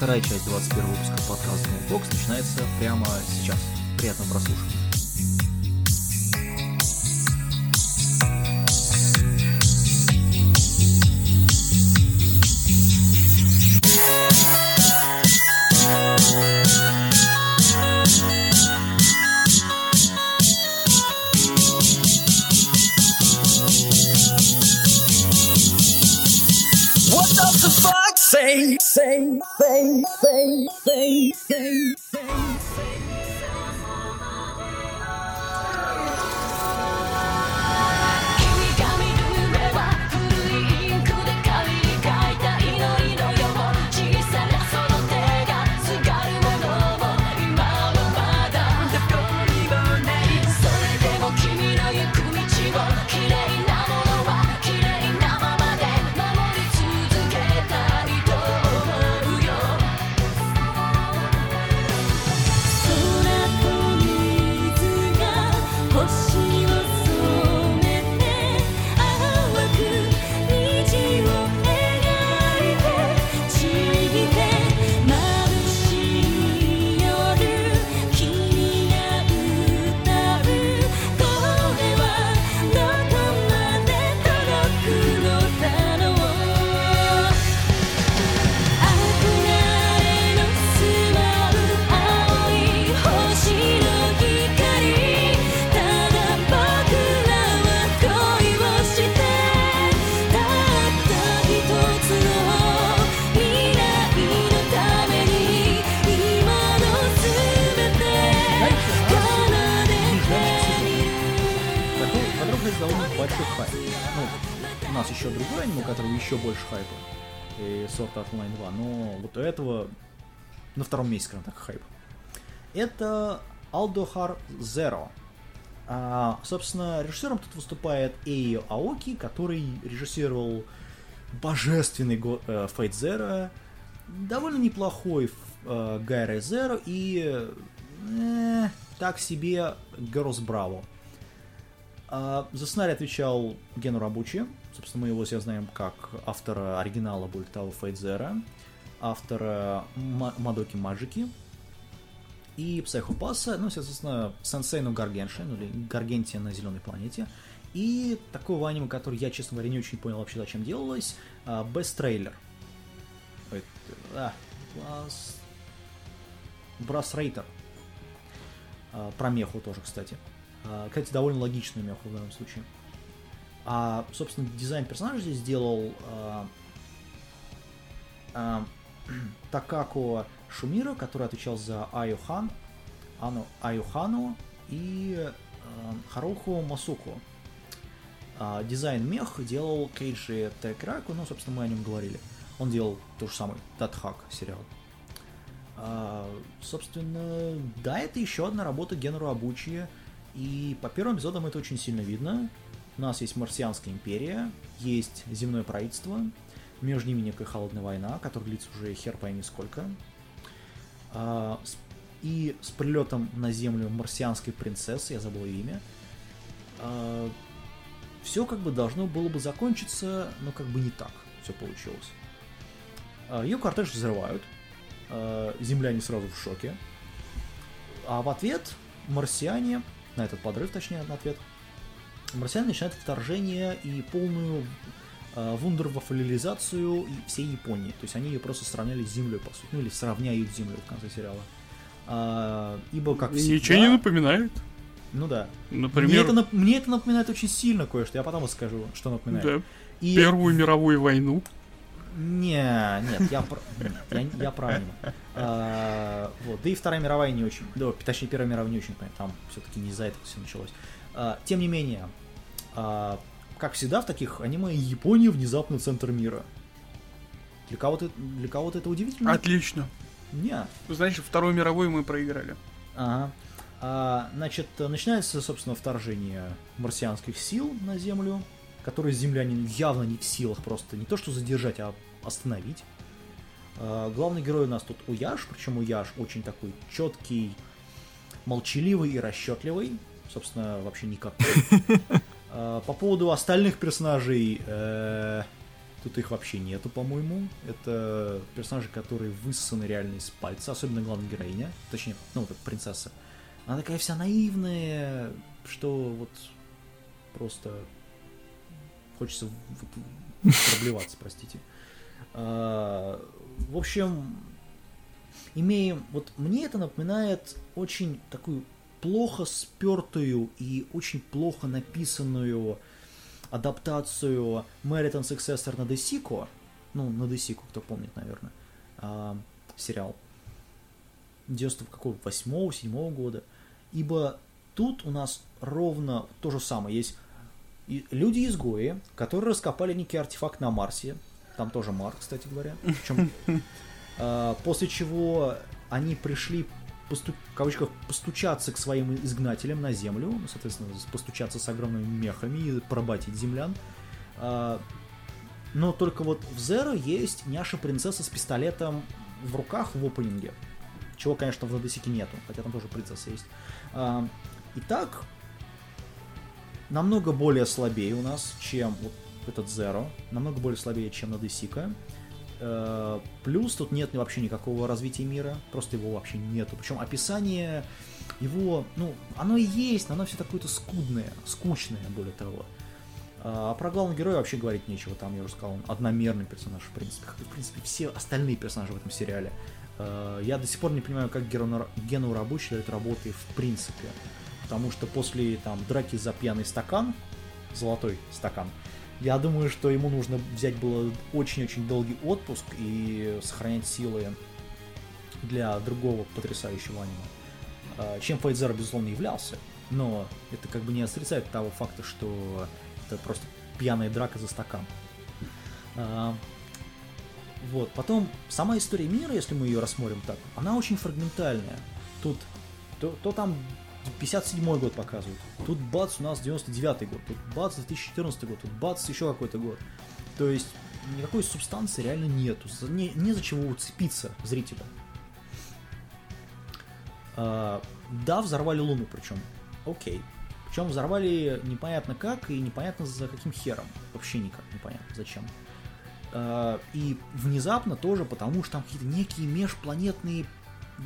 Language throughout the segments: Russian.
Вторая часть 21 выпуска подкаста Box начинается прямо сейчас. Приятного прослушивания. Say, say, say, еще другое аниме, которого еще больше хайпа. И Sword Art Online 2. Но вот у этого на втором месте, скажем так, хайп. Это Aldохар Zero. А, собственно, режиссером тут выступает Эйо Аоки, который режиссировал божественный го- э, Fate Zero, довольно неплохой э, Гайре Zero и э, так себе Girls Bravo. А, За сценарий отвечал Гену Рабучи. Собственно, мы его все знаем как автора оригинала того Fate Zero, автора Ма- Мадоки Маджики и Психопаса, ну, соответственно, Сенсейну Гаргенши, ну, или Гаргентия на зеленой планете. И такого аниме, который я, честно говоря, не очень понял вообще, зачем делалось, а, Best Trailer. Брас Рейтер. А, Про меху тоже, кстати. А, Кстати, довольно логичный меху в данном случае. А, собственно, дизайн персонажа здесь сделал а, а, Такако Шумира, который отвечал за Аюхан, Ану, Аюхану и а, Харуху Масуку. А, дизайн мех делал Кейджи Текраку, ну, собственно, мы о нем говорили. Он делал то же самое, Датхак сериал. А, собственно, да, это еще одна работа Генру Абучи. И по первым эпизодам это очень сильно видно. У нас есть Марсианская империя, есть земное правительство, между ними некая холодная война, которая длится уже хер пойми сколько. А, и с прилетом на землю марсианской принцессы, я забыл ее имя, все как бы должно было бы закончиться, но как бы не так все получилось. Ее кортеж взрывают, а, земляне сразу в шоке, а в ответ марсиане, на этот подрыв точнее, на ответ, марсиане начинают вторжение и полную э, вундервафлилизацию и всей Японии. То есть они ее просто сравняли с землей, по сути. Ну или сравняют с землей в конце сериала. А, ибо как всегда... Ничего не напоминает. Ну да. Мне Например, это, нап- мне это напоминает очень сильно кое-что. Я потом расскажу, что напоминает. да, И... Первую мировую войну. Не, нет, я про, я, я аниме. А, вот, да и Вторая мировая не очень, да, точнее Первая мировая не очень, там все-таки не из-за этого все началось. А, тем не менее, а, как всегда в таких аниме Япония внезапно центр мира. Для кого-то, для кого-то это удивительно? Отлично. Не. Значит, Вторую мировую мы проиграли. Ага. А, значит, начинается, собственно, вторжение марсианских сил на Землю, которые земляне явно не в силах просто не то что задержать, а остановить. А, главный герой у нас тут Уяш, причем Уяш очень такой четкий, молчаливый и расчетливый. Собственно, вообще никак. А, По поводу остальных персонажей, э, Тут их вообще нету, по-моему. Это персонажи, которые высосаны реально из пальца, особенно главная героиня, точнее, ну, вот принцесса. Она такая вся наивная, что вот просто хочется проблеваться, простите. А, В общем, имеем... Вот мне это напоминает очень такую плохо спертую и очень плохо написанную адаптацию Meriton Successor на Десико. Ну, на Десико, кто помнит, наверное. а, сериал. 90 какого? 8 7 года. Ибо тут у нас ровно то же самое. Есть люди-изгои, которые раскопали некий артефакт на Марсе. Там тоже Марс, кстати говоря. Причем, а, после чего они пришли посту- кавычках постучаться к своим изгнателям на землю, ну, соответственно, постучаться с огромными мехами и пробатить землян. А, Но только вот в Zero есть няша принцесса с пистолетом в руках в опенинге. Чего, конечно, в Надесике нету, хотя там тоже принцесса есть. А, Итак, намного более слабее у нас, чем вот этот Zero, намного более слабее, чем Надесика. Э, Плюс тут нет вообще никакого развития мира, просто его вообще нету. Причем описание его, ну, оно и есть, но оно все такое-то скудное, скучное, более того. А про главного героя вообще говорить нечего, там, я уже сказал, он одномерный персонаж, в принципе, как и, в принципе, все остальные персонажи в этом сериале. Э, Я до сих пор не понимаю, как Гену Рабочий дает работы в принципе. Потому что после там драки за пьяный стакан, золотой стакан, я думаю, что ему нужно взять было очень-очень долгий отпуск и сохранять силы для другого потрясающего аниме. А, Чем Fate Zero, безусловно, являлся. Но это как бы не отрицает того факта, что это просто пьяная драка за стакан. А, Вот, потом, сама история мира, если мы ее рассмотрим так, она очень фрагментальная. Тут, то, то там 57 год показывают, тут бац, у нас 99 год, тут бац, 2014 год, тут бац, еще какой-то год. То есть, никакой субстанции реально нету, не, не за чего уцепиться зрителю. А, да, взорвали Луну причем. Окей. Причем взорвали непонятно как и непонятно за каким хером. Вообще никак непонятно зачем. А, И внезапно тоже потому, что там какие-то некие межпланетные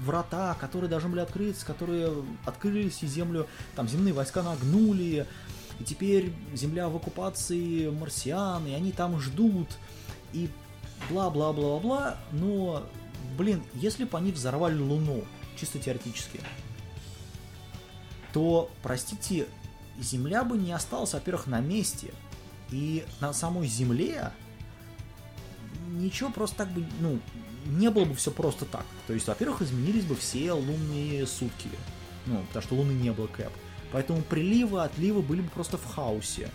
врата, которые должны были открыться, которые открылись и Землю, там земные войска нагнули, и теперь Земля в оккупации марсиан, и они там ждут, и бла-бла-бла-бла, но, блин, если бы они взорвали Луну, чисто теоретически, то, простите, Земля бы не осталась, во-первых, на месте, и на самой Земле ничего просто так бы, ну, не было бы все просто так. То есть, во-первых, изменились бы все лунные сутки. Ну, потому что Луны не было Кэп. Поэтому приливы, отливы были бы просто в хаосе.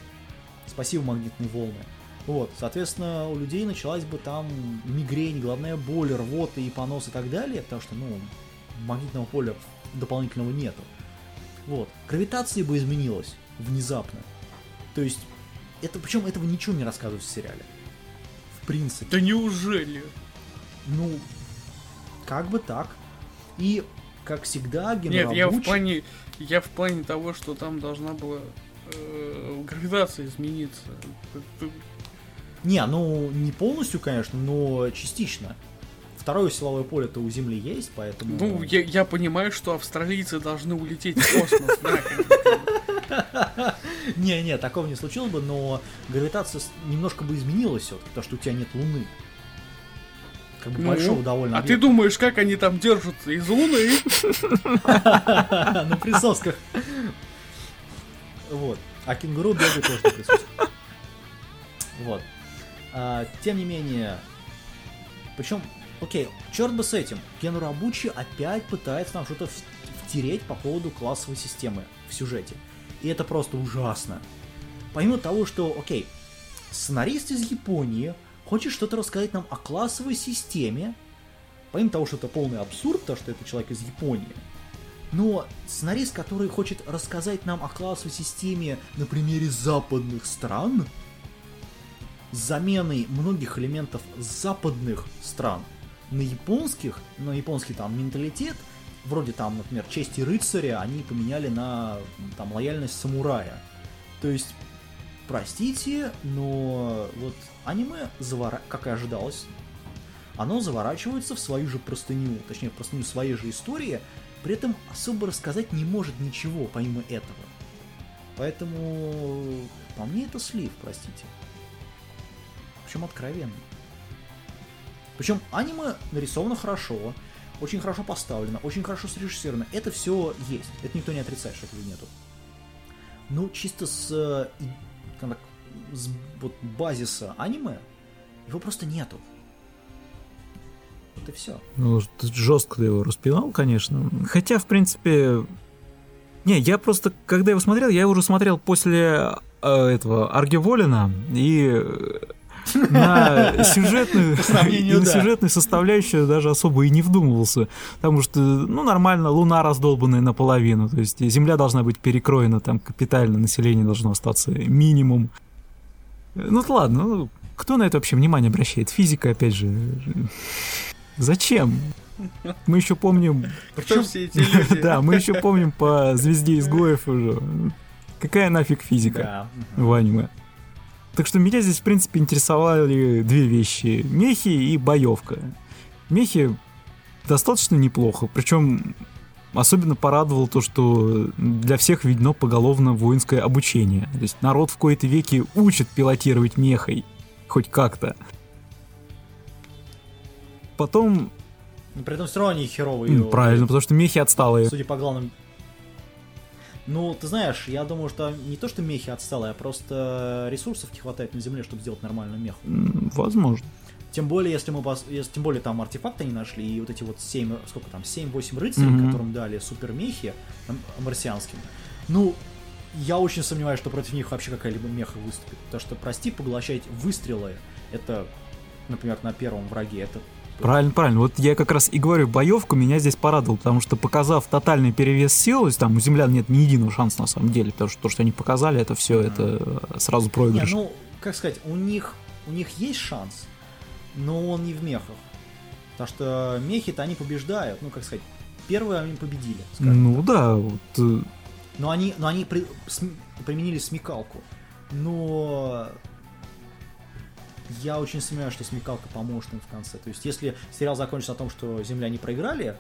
Спасибо, магнитные волны. Вот, соответственно, у людей началась бы там мигрень, головная боль, рвота и понос и так далее, потому что, ну, магнитного поля дополнительного нету. Вот. Гравитация бы изменилась внезапно. То есть, это, причем этого ничего не рассказывают в сериале. В принципе. Да неужели? Ну, как бы так. И, как всегда, Нет, я в плане, я в плане того, что там должна была э, гравитация измениться. Не, ну, не полностью, конечно, но частично. Второе силовое поле-то у Земли есть, поэтому... Ну, я, я понимаю, что австралийцы должны улететь в космос, да. Не-не, такого не случилось бы, но гравитация немножко бы изменилась все-таки, потому что у тебя нет Луны. Как бы Ну, большого довольно А ты объекта. думаешь, как они там держатся из Луны? на присосках. Вот. А кенгуру бегает тоже на присосках. Вот. А, тем не менее, причем, окей, черт бы с этим. Кену Рабучи опять пытается нам что-то втереть по поводу классовой системы в сюжете. И это просто ужасно. Помимо того, что, окей, сценарист из Японии хочет что-то рассказать нам о классовой системе, помимо того, что это полный абсурд, то, что это человек из Японии, но сценарист, который хочет рассказать нам о классовой системе на примере западных стран, с заменой многих элементов западных стран на японских, на японский там менталитет, вроде там, например, чести рыцаря, они поменяли на там лояльность самурая. То есть, простите, но вот аниме, завора... как и ожидалось, оно заворачивается в свою же простыню, точнее, в простыню своей же истории, при этом особо рассказать не может ничего помимо этого. Поэтому по мне это слив, простите. Причем откровенный. Причем аниме нарисовано хорошо, очень хорошо поставлено, очень хорошо срежиссировано. Это все есть. Это никто не отрицает, что этого нету. Ну, чисто с, э, как с вот базиса аниме его просто нету. Вот и все. Ну, жестко ты его распинал, конечно. Хотя, в принципе... Не, я просто, когда его смотрел, я его уже смотрел после э, этого Аргиволина, и э, на сюжетную, и на да. сюжетную составляющую даже особо и не вдумывался. Потому что, ну, нормально, Луна раздолбанная наполовину. То есть Земля должна быть перекроена там капитально, население должно остаться минимум. Ну, ладно, ну, кто на это вообще внимание обращает? Физика, опять же. Зачем? Мы еще помним... Кто все эти люди? Да, мы еще помним по «Звезде изгоев» уже. Какая нафиг физика Да. в аниме? Так что меня здесь, в принципе, интересовали две вещи. Мехи и боевка. Мехи достаточно неплохо. Причем особенно порадовало то, что для всех введено поголовно воинское обучение. То есть народ в кои-то веки учит пилотировать мехой. Хоть как-то. Потом, Но при этом все равно они херовые. м, правильно, потому что мехи отсталые. Судя по главным... Ну, ты знаешь, я думаю, что не то, что мехи отсталые, а просто ресурсов не хватает на Земле, чтобы сделать нормальную меху. Возможно. Тем более, если мы пос- если- тем более там артефакты не нашли, и вот эти вот 7, сколько там, 7-8 рыцарей, Мгм. которым дали супермехи марсианским. Ну, я очень сомневаюсь, что против них вообще какая-либо меха выступит. Потому что, прости, поглощать выстрелы, это, например, на первом враге, это... Правильно, правильно. Вот я как раз и говорю, боевку меня здесь порадовал, потому что показав тотальный перевес сил, то есть там у землян нет ни единого шанса на самом деле, потому что то, что они показали, это все, это э, сразу Не, проигрыш. ну, как сказать, у них, у них есть шанс, но он не в мехах. Потому что мехи-то они побеждают, ну, как сказать, первые они победили, Ну да, вот, э, Но они, но они при- см- применили смекалку. Но я очень сомневаюсь, что смекалка поможет им в конце. То есть, если сериал закончится на том, что Земля не проиграли,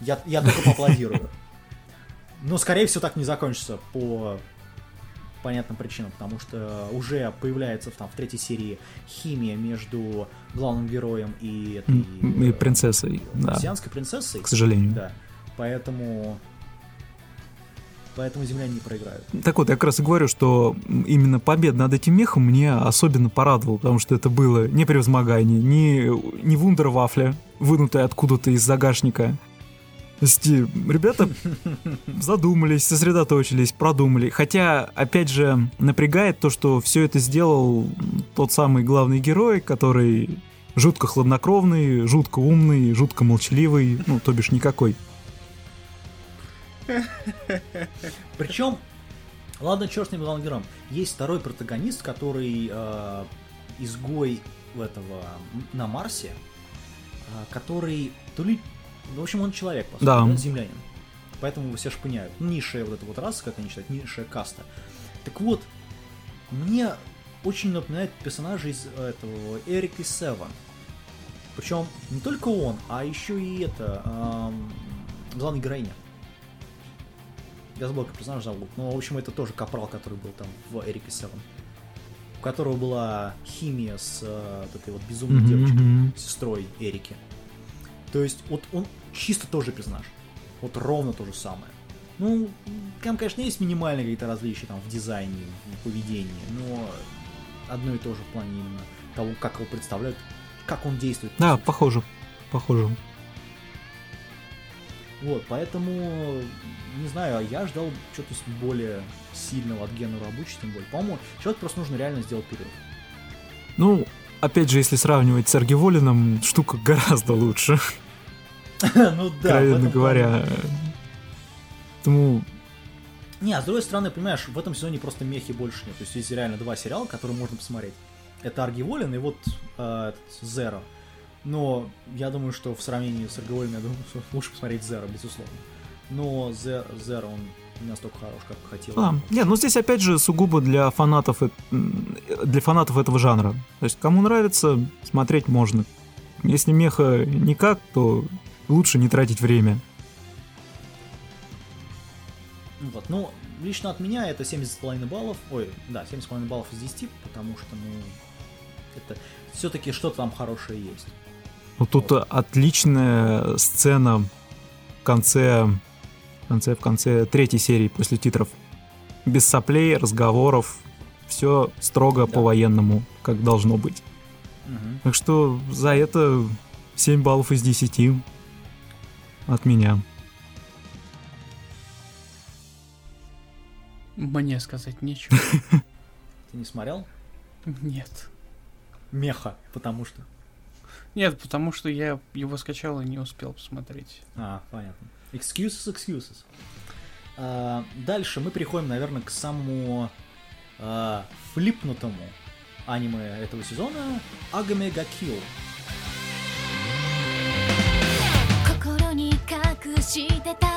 я, я только поаплодирую. Но, скорее всего, так не закончится по понятным причинам, потому что уже появляется там, в третьей серии химия между главным героем и этой и э, принцессой, да, марсианской принцессой. к сожалению. Да. Поэтому... Поэтому земляне не проиграют. Так вот, я как раз и говорю, что именно победа над этим мехом мне особенно порадовала, потому что это было не превозмогание, не, не вундервафля, вынутая откуда-то из загашника. Э, ребята задумались, сосредоточились, продумали. Хотя, опять же, напрягает то, что все это сделал тот самый главный герой, который жутко хладнокровный, жутко умный, жутко молчаливый, ну, то бишь никакой. Причем, ладно, черт с ним главным героем. Есть второй протагонист, который э, изгой этого на Марсе, э, который то ли, в общем, он человек, по сути, Да. да, землянин. Поэтому его все шпыняют. Низшая вот эта вот раса, как они считают, низшая каста. Так вот, мне очень напоминает персонажа из этого Эрик и Севен. Причем не только он, а еще и это эм, главная героиня. Я забыл, как персонаж зовут. Но, в общем, это тоже капрал, который был там в Эрике Севен. У которого была химия с э, вот этой вот безумной Мгм, девочкой, сестрой Эрики. То есть, вот он чисто тоже персонаж. Вот ровно то же самое. Ну, там, конечно, есть минимальные какие-то различия там в дизайне, в поведении, но одно и то же в плане именно того, как его представляют, как он действует. Да, похоже, похоже. Вот, поэтому, не знаю, я ждал что-то более сильного от Гена Рабучи, тем более. По-моему, человек просто нужно реально сделать период. Ну, опять же, если сравнивать с Аргиволином, штука гораздо лучше, ну да, откровенно говоря. Поэтому, Не, а с другой стороны, понимаешь, в этом сезоне просто мехи больше нет. То есть есть реально два сериала, которые можно посмотреть. Это Аргиволин и вот э, Зеро. Но я думаю, что в сравнении с Аргиволином, я думаю, что лучше посмотреть Зеро, безусловно. Но Зе- Зеро, он не настолько хорош, как хотел. А, нет, ну здесь опять же сугубо для фанатов, для фанатов этого жанра. То есть кому нравится, смотреть можно. Если меха никак, то лучше не тратить время. Вот, ну, лично от меня это 70,5 баллов. Ой, да, 70,5 баллов из 10, потому что, ну, это все-таки что-то там хорошее есть. Ну тут э, отличная сцена в конце, в конце, в конце третьей серии после титров. Без соплей, разговоров, все строго Да. по-военному, как должно быть. Мгм. Так что за это 7 баллов из 10 от меня. Мне сказать нечего. Ты не смотрел? Нет. Меха, потому что. Нет, потому что я его скачал и не успел посмотреть. А, понятно. Excuses, excuses. А, дальше мы переходим, наверное, к самому а, флипнутому аниме этого сезона Агаме га くしてた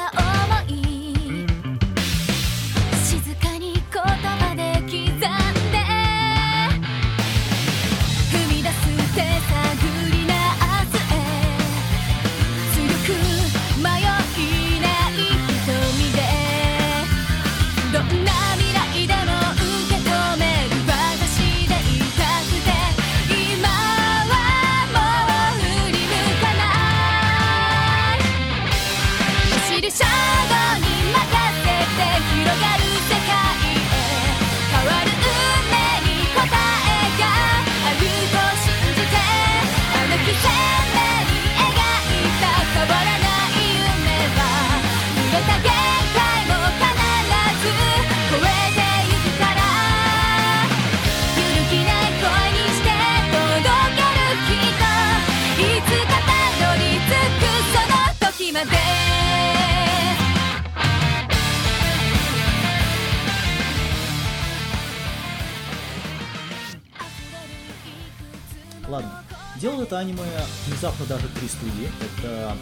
это аниме внезапно даже три студии. Это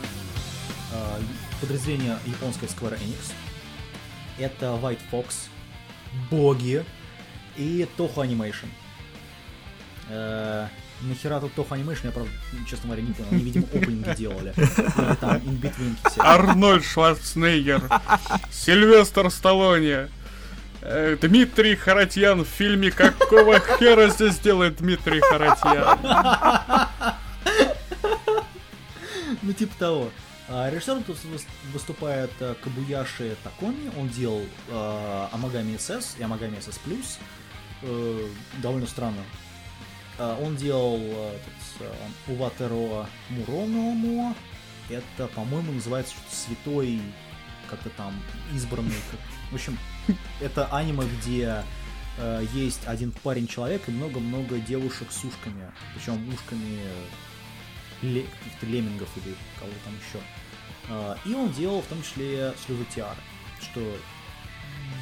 э, подразделение японской Square Enix. Это White Fox, Боги и Toho Animation. Э, нахера тут Toho Animation, я, правда, честно говоря, не понял. Они, видимо, опенинги делали. Или там инбитвинки все. Арнольд Шварценеггер, Сильвестр Сталлоне, э, Дмитрий Харатьян в фильме «Какого хера здесь делает Дмитрий Харатьян?» Ну, типа того. А, Режиссером тут выс- выступает э, Кабуяши Такоми. Он делал э, Амагами СС и Амагами СС Плюс. Э, довольно странно. Он делал э, этот, э, Уватеро Муроному. Это, по-моему, называется святой, как-то там избранный. В общем, это аниме, где э, есть один парень-человек и много-много девушек с ушками. Причем ушками ле- каких-то леммингов или кого там еще. А, И он делал в том числе слезы Тиары, что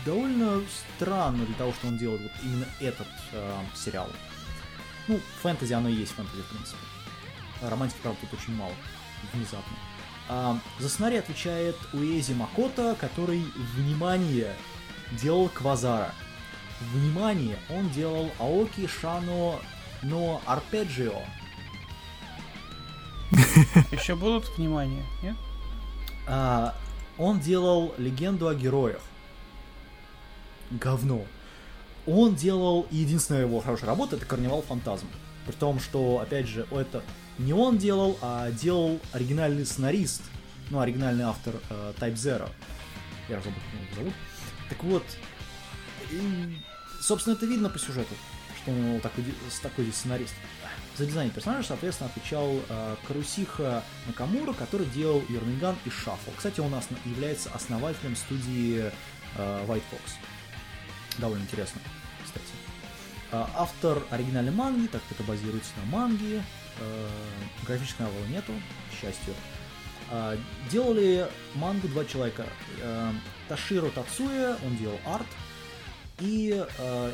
довольно странно для того, что он делает вот именно этот а, сериал. Ну, фэнтези, оно и есть фэнтези, в принципе. Романтики, правда, тут очень мало, внезапно. А, за сценарий отвечает Уэзи Макото, который, внимание, делал Квазара. Внимание, он делал Аоки Шано но Арпеджио. Еще будут внимание, нет? А, он делал легенду о героях. Говно. Он делал, и единственная его хорошая работа это Карнивал Фантазм. При том, что, опять же, это не он делал, а делал оригинальный сценарист, ну, оригинальный автор э, Type Zero. Я забыл, как его зовут. Так вот, и, собственно, это видно по сюжету, что он такой, с такой здесь сценарист. За дизайн персонажа, соответственно, отвечал э, Карусиха Накамура, который делал Ернинган и Шаффл. Кстати, он осна- является основателем студии э, White Fox. Довольно интересно, кстати. А, Автор оригинальной манги, так как это базируется на манге. э, Графического нету, к счастью. А, Делали мангу два человека. Э, Таширо Тацуя, он делал арт. И э,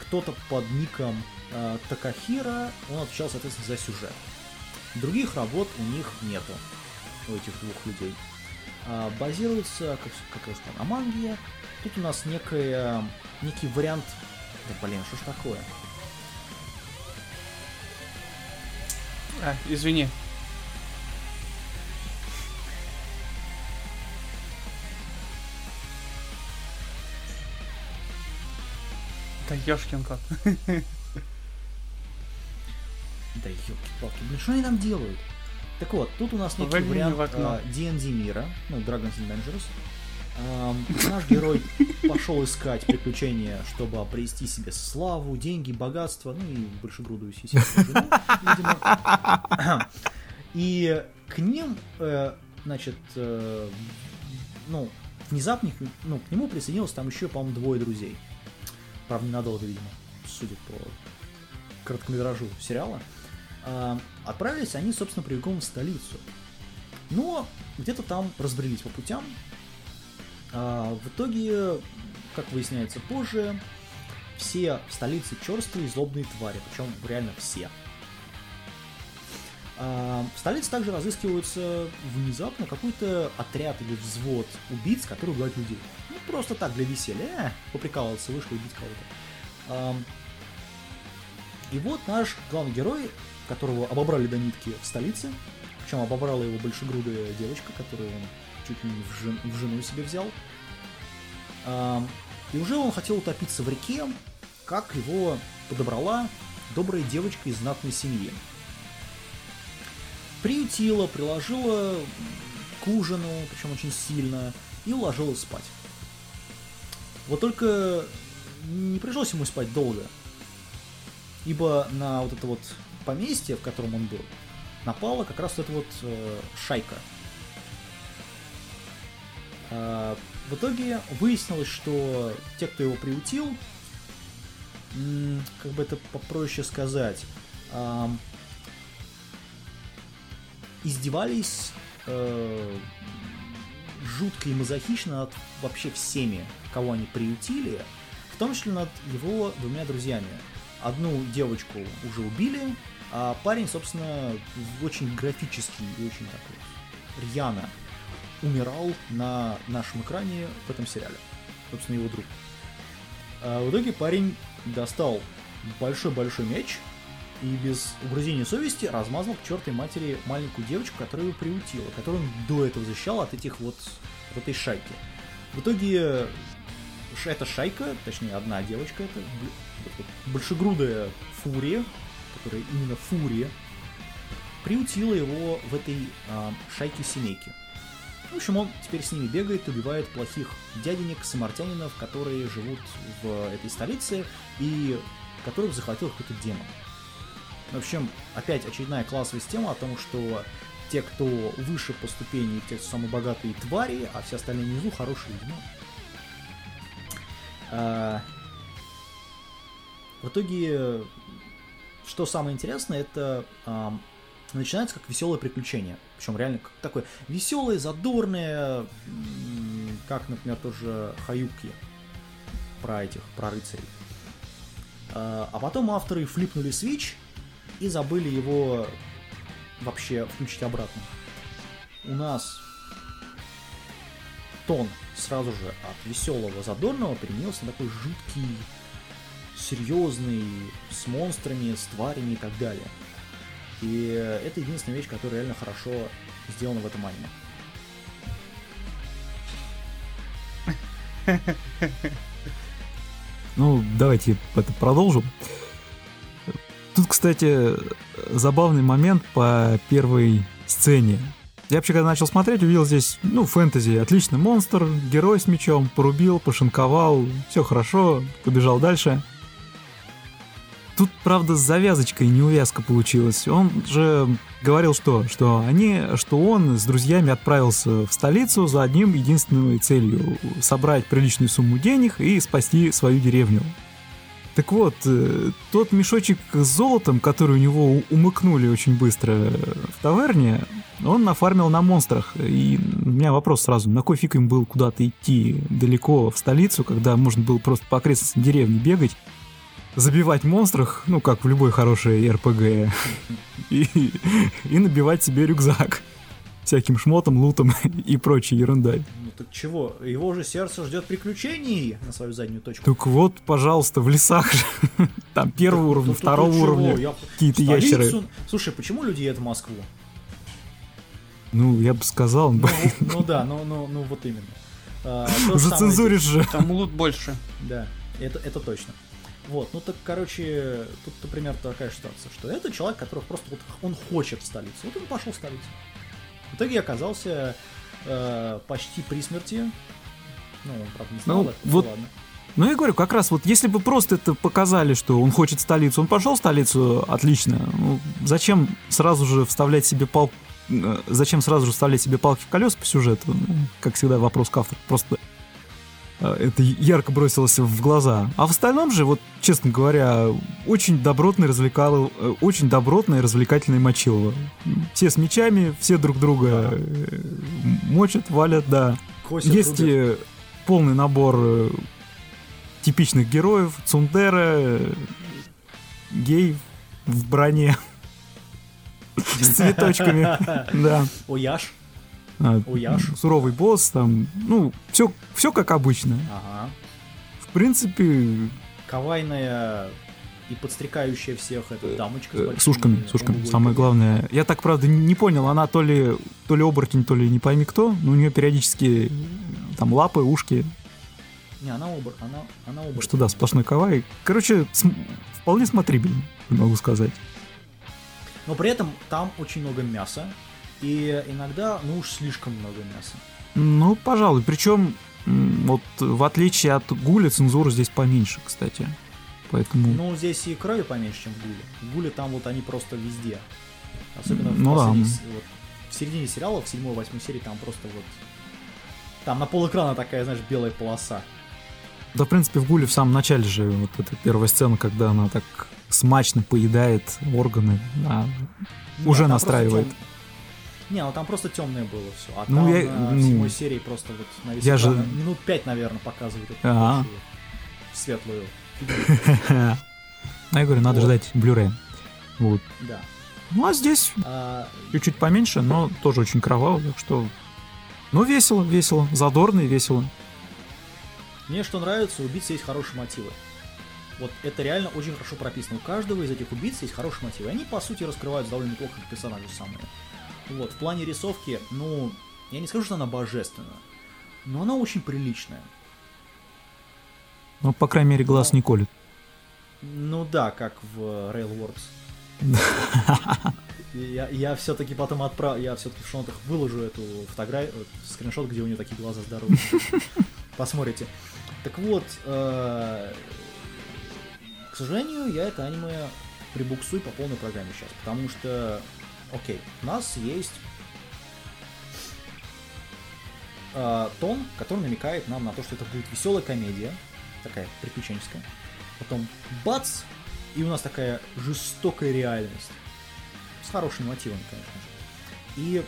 кто-то под ником э, Такахира, он отвечал, соответственно, за сюжет. Других работ у них нету, у этих двух людей. а, базируется, как, как я сказал, на манге. Тут у нас некая, некий вариант... Да блин, что ж такое? А, извини. Да ёшкин кот. Да елки-палки, блин, что они там делают? Так вот, тут у нас некий Вальни вариант D&D мира, ну, Dragons and Dangerous. Ам, наш герой пошел искать приключения, чтобы обрести себе славу, деньги, богатство, ну и большегрудую сисю, видимо. И к ним, э, значит, э, ну, внезапно, ну, к нему присоединилось там еще, по-моему, двое друзей. Правда, ненадолго, видимо, судя по короткометражу сериала. А, отправились они, собственно, прямиком в столицу. Но где-то там разбрелись по путям. А, в итоге, как выясняется позже, все в столице черствые злобные твари, причем реально все. А, в столице также разыскиваются внезапно какой-то отряд или взвод убийц, которые убивают людей. Ну, просто так, для веселья. Э, поприкалываться, вышли убить кого-то. Ам, и вот наш главный герой, которого обобрали до нитки в столице, причем обобрала его большегрудая девочка, которую он чуть ли не в, жен- в жену себе взял. Ам, и уже он хотел утопиться в реке, как его подобрала добрая девочка из знатной семьи. Приютила, приложила к ужину, причем очень сильно, и уложила спать. Вот только не пришлось ему спать долго, ибо на вот это вот поместье, в котором он был, напала как раз вот эта вот э, шайка. А, в итоге выяснилось, что те, кто его приутил, как бы это попроще сказать, издевались э, жутко и мазохично над вообще всеми, кого они приютили, в том числе над его двумя друзьями. Одну девочку уже убили, а парень, собственно, очень графически и очень так вот рьяно умирал на нашем экране в этом сериале. Собственно, его друг. А в итоге парень достал большой-большой меч и без угрызения совести размазал к чертой матери маленькую девочку, которая его приутила, которую он до этого защищал от этих вот, от этой шайки. В итоге эта шайка, точнее одна девочка, это большегрудая фурия, которая именно фурия, приутила его в этой а, шайке семейки. В общем, он теперь с ними бегает, убивает плохих дяденек, самартянинов, которые живут в этой столице и которых захватил какой-то демон. В общем, опять очередная классовая система о том, что те, кто выше по ступени, те, кто самые богатые твари, а все остальные внизу хорошие. Ну, а, в итоге, что самое интересное, это ам, начинается как веселое приключение. Причем реально как такое веселое, задорное, как, например, тоже Хаюки про этих, про рыцарей. А а потом авторы флипнули свич и забыли его вообще включить обратно. У нас тон сразу же от веселого, задорного переменился на такой жуткий, серьезный, с монстрами, с тварями и так далее. И это единственная вещь, которая реально хорошо сделана в этом аниме. Ну, давайте это продолжим. Тут, кстати, забавный момент по первой сцене. Я вообще, когда начал смотреть, увидел здесь, ну, фэнтези, отличный монстр, герой с мечом, порубил, пошинковал, все хорошо, побежал дальше. Тут, правда, с завязочкой неувязка получилась. Он же говорил что? Что они, что он с друзьями отправился в столицу за одним единственной целью — собрать приличную сумму денег и спасти свою деревню. Так вот, э, тот мешочек с золотом, который у него умыкнули очень быстро в таверне, он нафармил на монстрах. И у меня вопрос сразу, на кой фиг им было куда-то идти далеко в столицу, когда можно было просто по окрестностям деревни бегать, забивать монстрах, ну, как в любой хорошей РПГ, и, и набивать себе рюкзак. Всяким шмотом, лутом и прочей ерундой. Ну так чего? Его же сердце ждет приключений на свою заднюю точку. Так вот, пожалуйста, в лесах же. Там первого Ну, уровня, тут- второго уровня. Я- Какие-то Столицу- ящеры. Слушай, почему люди едут в Москву? Ну, я бы сказал, Ну, ну да, ну, ну, ну вот именно. А, то же самое зацензуришь же. Там лут больше. Да, это, это точно. Вот, ну так, короче, тут, например, такая ситуация, что это человек, который просто вот он хочет в столицу. Вот он пошел в столицу. В итоге я оказался э, почти при смерти. Ну, он, правда, не знал Ну, ну вот ладно. Ну, я говорю, как раз вот если бы просто это показали, что он хочет столицу, он пошел в столицу, отлично. Ну, зачем сразу же вставлять себе пал... э, Зачем сразу же вставлять себе палки в колеса по сюжету? Ну, как всегда, вопрос к автору. Просто это ярко бросилось в глаза. А в остальном же, вот, честно говоря, очень добротный развлекал, э, очень добротный и развлекательный Мочилово. Все с мечами, все друг друга э, мочат, валят, да. Косят, Есть рубят. э, полный набор э, типичных героев, Цундера, э, гей в броне с цветочками, да. Ояж. А, Уяж. Суровый босс, там, ну, все, все как обычно. Ага. В принципе, Кавайная и подстрекающая всех эта дамочка с э, большими с ушками, с ушками, угольками. самое главное. Я так, правда, не понял, она то ли, то ли оборотень, то ли не пойми кто, но у нее периодически э, там лапы, ушки, Не, она обор... она, она оборотень. что да, сплошной кавай. Короче, см- вполне смотрибельно, могу сказать. Но при этом там очень много мяса. И иногда, ну уж слишком много мяса. Ну, пожалуй. Причем, вот в отличие от Гуля, цензура здесь поменьше, кстати. Поэтому... Ну, здесь и крови поменьше, чем в Гуле. В Гуле там вот они просто везде. Особенно в, Ну да. последней с- вот, в середине сериала, в седьмой, восьмой серии, там просто вот... Там на пол экрана такая, знаешь, белая полоса. Да, в принципе, в Гуле в самом начале же вот эта первая сцена, когда она так смачно поедает органы, да, Не, уже просто настраивает. тем- Не, ну там просто темное было все. А Ну, там я- на ну, седьмой серии просто вот на весь я экран же- минут пять, наверное, показывают эту Ага. светлую Ну, я говорю, надо Вот. ждать Blu-ray. Вот. Да. Ну, а здесь А, чуть-чуть поменьше, но тоже очень кроваво, так что... Ну, весело, весело, задорно и весело. Мне что нравится, у убийцы есть хорошие мотивы. Вот это реально очень хорошо прописано. У каждого из этих убийц есть хорошие мотивы. Они, по сути, раскрываются довольно неплохо персонажи самые. Вот, в плане рисовки, ну, я не скажу, что она божественная, но она очень приличная. Ну, по крайней мере, глаз не колет. Ну да, как в э, Railworks. Я, я все-таки потом отправлю, я все-таки в шонтах выложу эту фотографию, скриншот, где у нее такие глаза здоровые. Посмотрите. Так вот, э, к сожалению, я это аниме прибуксую по полной программе сейчас, потому что, окей, у нас есть э, тон, который намекает нам на то, что это будет веселая комедия, такая приключенческая. Потом бац, и у нас такая жестокая реальность. С хорошими мотивами, конечно же. И,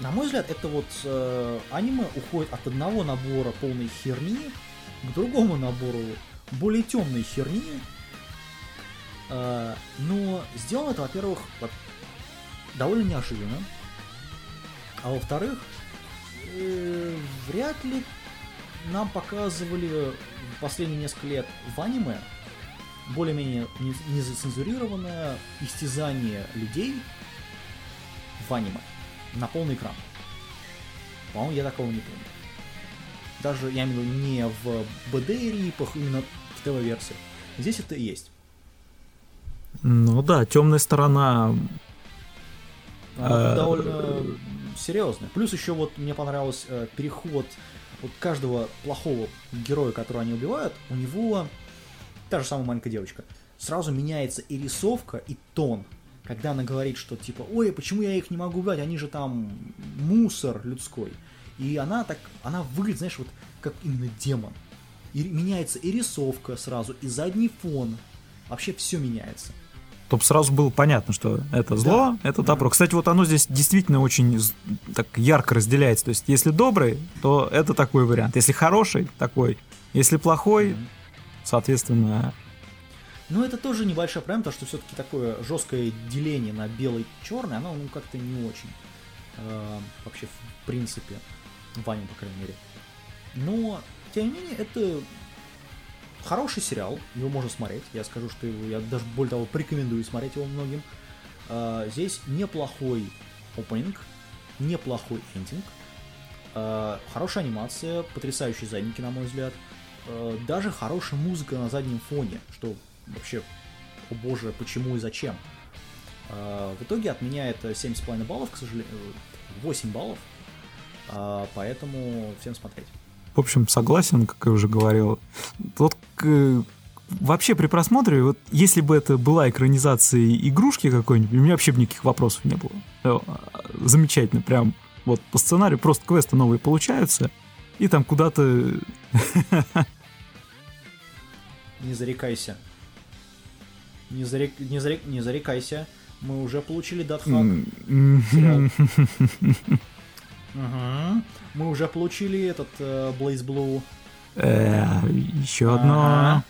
на мой взгляд, это вот э, аниме уходит от одного набора полной херни к другому набору более темной херни. Э, но сделано это, во-первых, во- довольно неожиданно. А во-вторых, э, вряд ли нам показывали последние несколько лет в аниме более-менее не- незацензурированное истязание людей в аниме на полный экран. По-моему, я такого не помню. Даже, я имею в виду, не в БД-рипах, именно в ТВ-версии. Здесь это есть. Ну да, темная сторона. Она Э, довольно серьезная. Плюс еще вот мне понравился э, переход вот каждого плохого героя, которого они убивают, у него та же самая маленькая девочка. Сразу меняется и рисовка, и тон. Когда она говорит, что типа, ой, почему я их не могу убивать, они же там мусор людской. И она так, она выглядит, знаешь, вот как именно демон. И меняется и рисовка сразу, и задний фон. Вообще все меняется. Чтобы сразу было понятно, что это зло, это добро. Кстати, вот оно здесь действительно очень так ярко разделяется. То есть, если добрый, то это такой вариант. Если хороший, такой. Если плохой, соответственно, Но это тоже небольшая проблема, потому что все-таки такое жесткое деление на белый-черный, оно ну, как-то не очень. э, вообще в принципе, в аниме, по крайней мере. Но, тем не менее, это хороший сериал, его можно смотреть. Я скажу, что его, я даже более того порекомендую смотреть его многим. А, здесь неплохой опенинг, неплохой эндинг, а, хорошая анимация, потрясающие задники, на мой взгляд. А, даже хорошая музыка на заднем фоне, что вообще, о боже, почему и зачем. В итоге от меня это 7,5 баллов, к сожалению, 8 баллов, поэтому всем смотреть. В общем, согласен, как я уже говорил. Вот вообще при просмотре, вот если бы это была экранизация игрушки какой-нибудь, у меня вообще бы никаких вопросов не было. Э, Замечательно, прям вот по сценарию просто квесты новые получаются, и там куда-то... Не зарекайся. Не, зарек... не, зарек... не зарекайся. Мы уже получили датхак. Мгм. Мы уже получили этот э, Blaze Blue. э, Еще одно... Ага.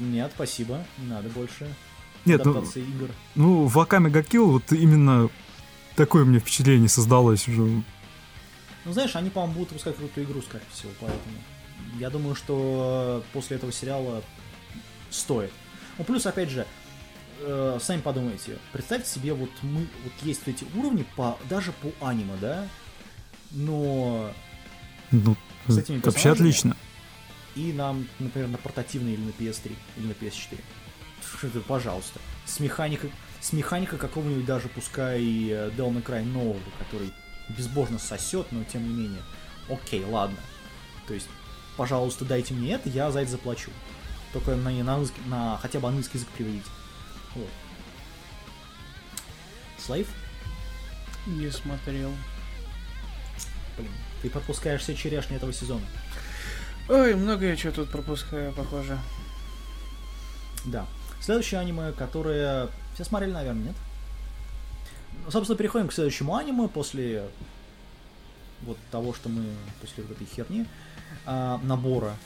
Нет, спасибо. Не надо больше. Нет, ну, игр. ну в Акаме Гакил вот именно такое мне впечатление создалось уже. Ну, знаешь, они, по-моему, будут выпускать какую-то игру, скорее всего, поэтому... Я думаю, что после этого сериала стоит. Ну, плюс, опять же, э, сами подумайте, представьте себе, вот мы, вот есть эти уровни по, даже по аниме, да? Но Ну, С этими вообще отлично. и нам, например, на портативной или на PS3, или на PS4. Что это, пожалуйста. С механикой, с механикой какого-нибудь даже, пускай и э, Cry нового, который безбожно сосет, но тем не менее. Окей, ладно. То есть, пожалуйста, дайте мне это, я за это заплачу. Только на, на, на хотя бы английский язык приведите. Вот. Слейв? Не смотрел. Блин, ты пропускаешь все черешни этого сезона. Ой, много я что тут пропускаю, похоже. Да. Следующее аниме, которое все смотрели, наверное, нет? Ну, Собственно, переходим к следующему аниме после вот того, что мы после вот этой херни а, набора.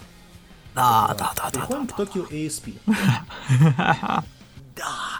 Да, А, да, да, да. Переходим к Tokyo ASP. Да.「空 die.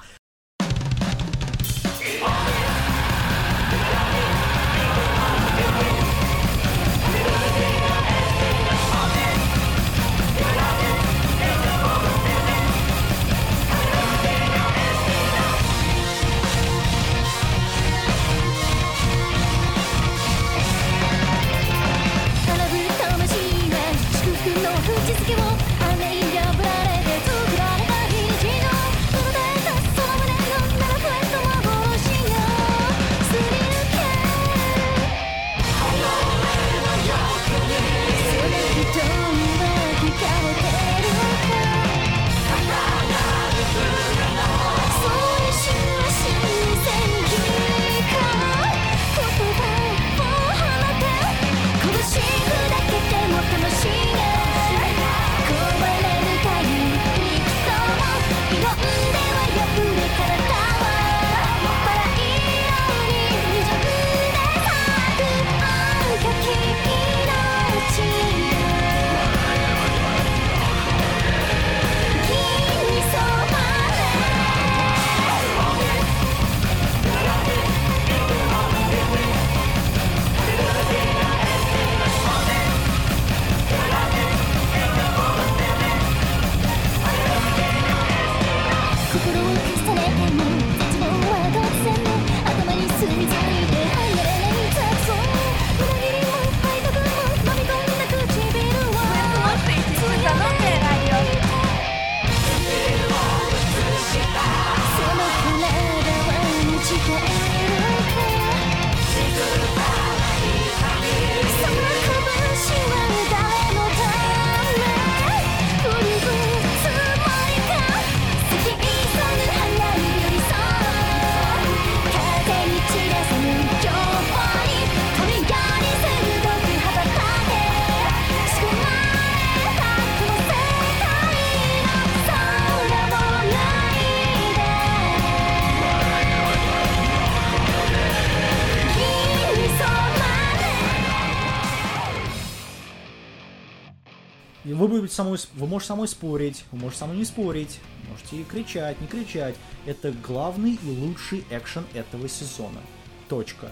Вы, будете со мной, вы можете со мной спорить, вы можете со мной не спорить, можете кричать, не кричать. Это главный и лучший экшен этого сезона. точка.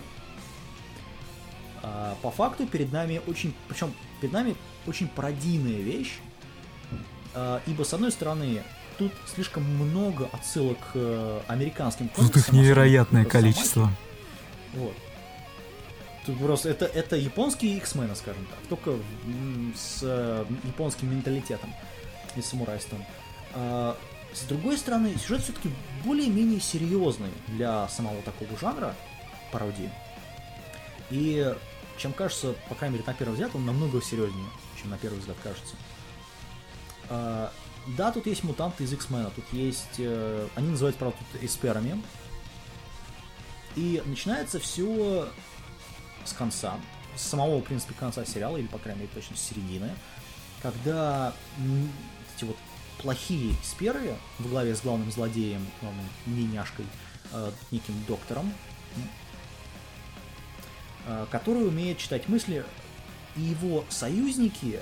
А, по факту перед нами очень, причем перед нами очень пародийная вещь, А, ибо с одной стороны тут слишком много отсылок к э, американским Тут их комиксам, невероятное количество. Вот. Просто это, это японские X-мены, скажем так, только с э, японским менталитетом и самурайством. А, с другой стороны, сюжет все-таки более-менее серьезный для самого такого жанра пародии. И чем кажется, по крайней мере, на первый взгляд, он намного серьезнее, чем на первый взгляд кажется. А, да, тут есть мутанты из X-Men, тут есть... э, они называются, правда, тут эсперами. И начинается все с конца, с самого, в принципе, конца сериала, или, по крайней мере, точно с середины, когда эти вот плохие сперы во главе с главным злодеем, главным неняшкой, э, неким доктором, э, который умеет читать мысли, и его союзники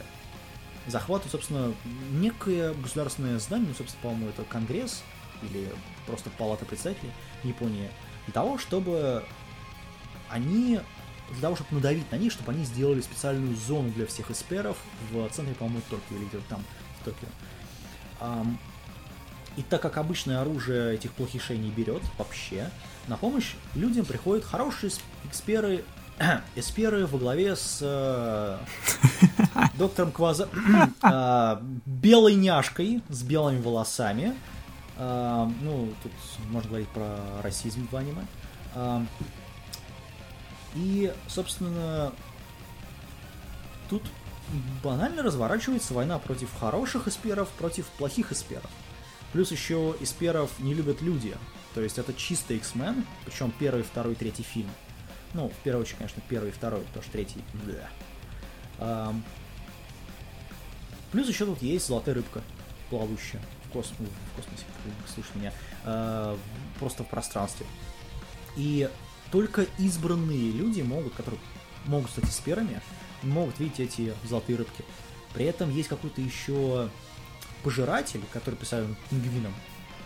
захватывают, собственно, некое государственное здание, ну, собственно, по-моему, это Конгресс или просто Палата представителей Японии, для того, чтобы они, для того, чтобы надавить на них, чтобы они сделали специальную зону для всех эсперов в центре, по-моему, Токио или где-то там, в Токио. И так как обычное оружие этих плохишей не берет вообще, на помощь людям приходят хорошие эксперы, эсперы во главе с э, доктором Кваза, э, белой няшкой с белыми волосами. Э, ну, тут можно говорить про расизм в аниме. Э, и, собственно, тут банально разворачивается война против хороших эсперов, против плохих эсперов. Плюс еще эсперов не любят люди. То есть это чисто X-Men, причем первый, второй, третий фильм. Ну, в первую очередь, конечно, первый и второй, потому что третий... Ам. Плюс еще тут есть золотая рыбка, плавающая в, кос- в космосе, слышишь меня, а, просто в пространстве. И только избранные люди могут, которые могут стать эсперами, могут видеть эти золотые рыбки. При этом есть какой-то еще пожиратель, который представлен пингвином,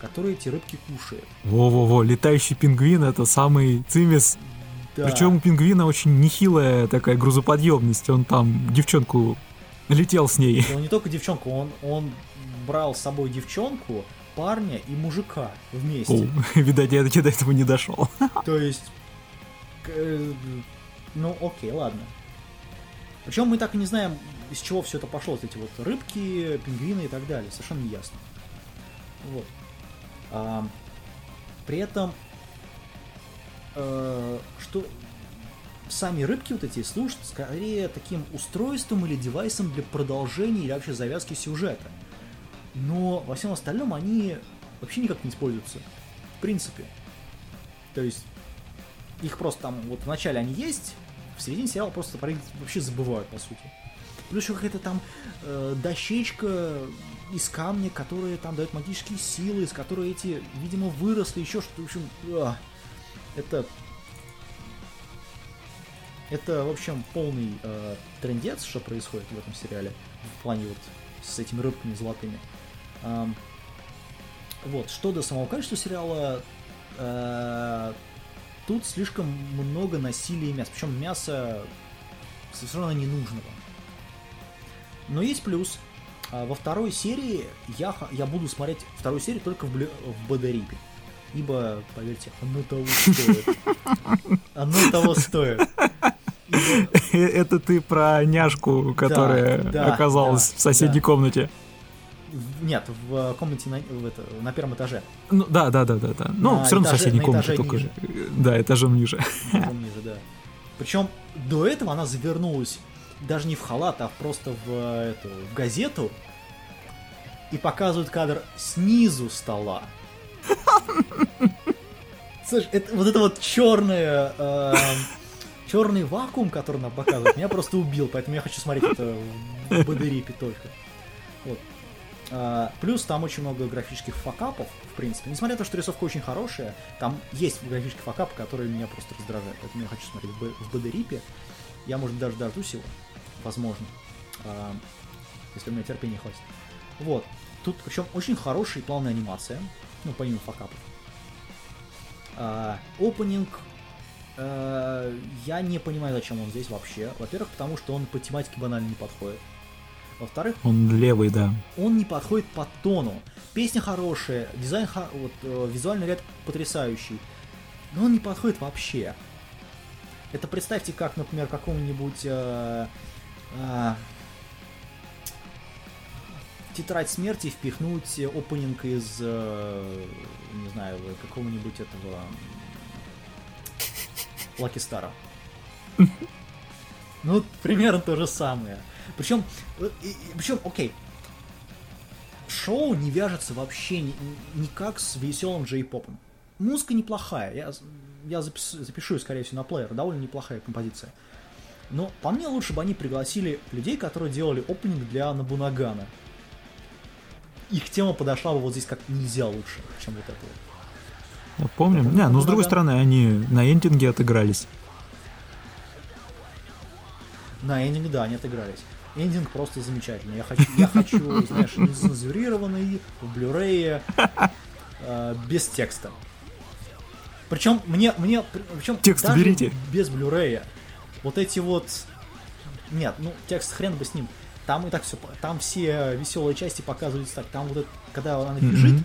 который эти рыбки кушает. Во-во-во, летающий пингвин это самый цимис. Да. Причем у пингвина очень нехилая такая грузоподъемность. Он там девчонку летел с ней. Он не только девчонку, он, он брал с собой девчонку, парня и мужика вместе. О, видать, я до этого не дошел. То есть, ну окей, ладно. Причем мы так и не знаем, из чего все это пошло, вот эти вот рыбки, пингвины и так далее, совершенно не ясно. Вот. А, при этом, э, что сами рыбки вот эти служат скорее таким устройством или девайсом для продолжения или вообще завязки сюжета. Но во всем остальном они вообще никак не используются. В принципе. То есть их просто там, вот вначале они есть, в середине сериала просто про них вообще забывают, по сути. Плюс еще какая-то там э, дощечка из камня, которая там дает магические силы, из которой эти, видимо, выросли, еще что-то, в общем, а, это... Это, в общем, полный э, трендец, что происходит в этом сериале, в плане вот с этими рыбками золотыми. Ам, вот, что до самого качества сериала, э, тут слишком много насилия и мяса, причем мяса совершенно ненужного. Но есть плюс. А, Во второй серии я, я буду смотреть вторую серию только в, в Бадарипе. Ибо, поверьте, оно того стоит. Оно того стоит. Это ты про няшку, которая да, оказалась да, в соседней да. комнате. Нет, в комнате на, в это, на первом этаже. Ну, да, да, да, да, да. Ну, все равно этаже- соседней на комнате только. ниже. Да, этажом ниже. Этажом ниже, да. Причем до этого она завернулась даже не в халат, а просто в, э, эту, в газету и показывают кадр снизу стола. Слушай, это, вот это вот черное, черный вакуум, который нам показывают, меня просто убил, поэтому я хочу смотреть это в Бадерипе только. А, плюс там очень много графических факапов, в принципе. Несмотря на то, что рисовка очень хорошая, там есть графические факапы, которые меня просто раздражают. Поэтому я хочу смотреть в, Б- в Бадерипе. Я, может, даже дождусь его, возможно. А, если у меня терпения хватит. Вот. Тут, причем, очень хорошая и плавная анимация. Ну, помимо факапов. А, опенинг Э, Я не понимаю, зачем он здесь вообще. Во-первых, потому что он по тематике банально не подходит. Во-вторых, Он левый, да. он не подходит по тону. Песня хорошая, дизайн, вот, э, визуальный ряд потрясающий, но он не подходит вообще. Это представьте, как, например, какому-нибудь э, э, тетрадь смерти впихнуть опенинг из, э, не знаю, какого-нибудь этого Лаки Стара. Ну, примерно то же самое. Причем, причем, окей, шоу не вяжется вообще ни- никак с веселым джей-попом. Музыка неплохая, я, я запис- запишу ее, скорее всего, на плеер, довольно неплохая композиция. Но по мне лучше бы они пригласили людей, которые делали опенинг для Набунагана. Их тема подошла бы вот здесь как нельзя лучше, чем вот это вот. Я помню. Не, ну с другой стороны, они на эндинге отыгрались. На эндинг, да, они отыгрались. Эндинг просто замечательный. Я хочу, я хочу знаешь, нецензурированный, в блюрее, э, без текста. Причем мне, мне, причем Текст даже уберите. без блюрея. Вот эти вот, нет, ну текст хрен бы с ним. Там и так все, там все веселые части показываются так. Там вот это, когда она бежит, Мгм.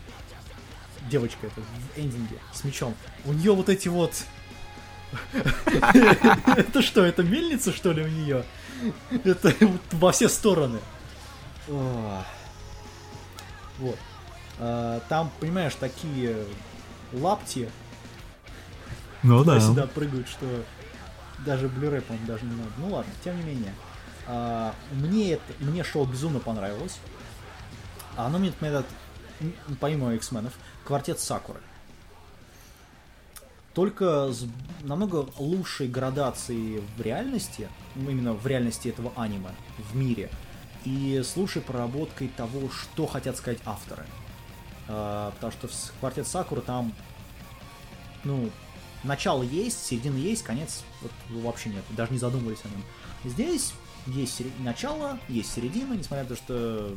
девочка это в эндинге с мечом, у нее вот эти вот... Это что, это мельница, что ли, у нее? Это во все стороны. Вот. А, Там, понимаешь, такие лапти Ну да. сюда прыгают, что даже Blu-ray, по-моему, даже не надо. Ну ладно, тем не менее. А, Мне, это, мне шоу безумно понравилось. А Оно мне напоминает, м, помимо X-менов, квартет Сакуры. Только с намного лучшей градацией в реальности, ну, именно в реальности этого аниме, в мире, и с лучшей проработкой того, что хотят сказать авторы. А, потому что в квартет Сакуры там, ну, начало есть, середина есть, конец вот, вообще нет, даже не задумывались о нем. Здесь есть сери- начало, есть середина, несмотря на то, что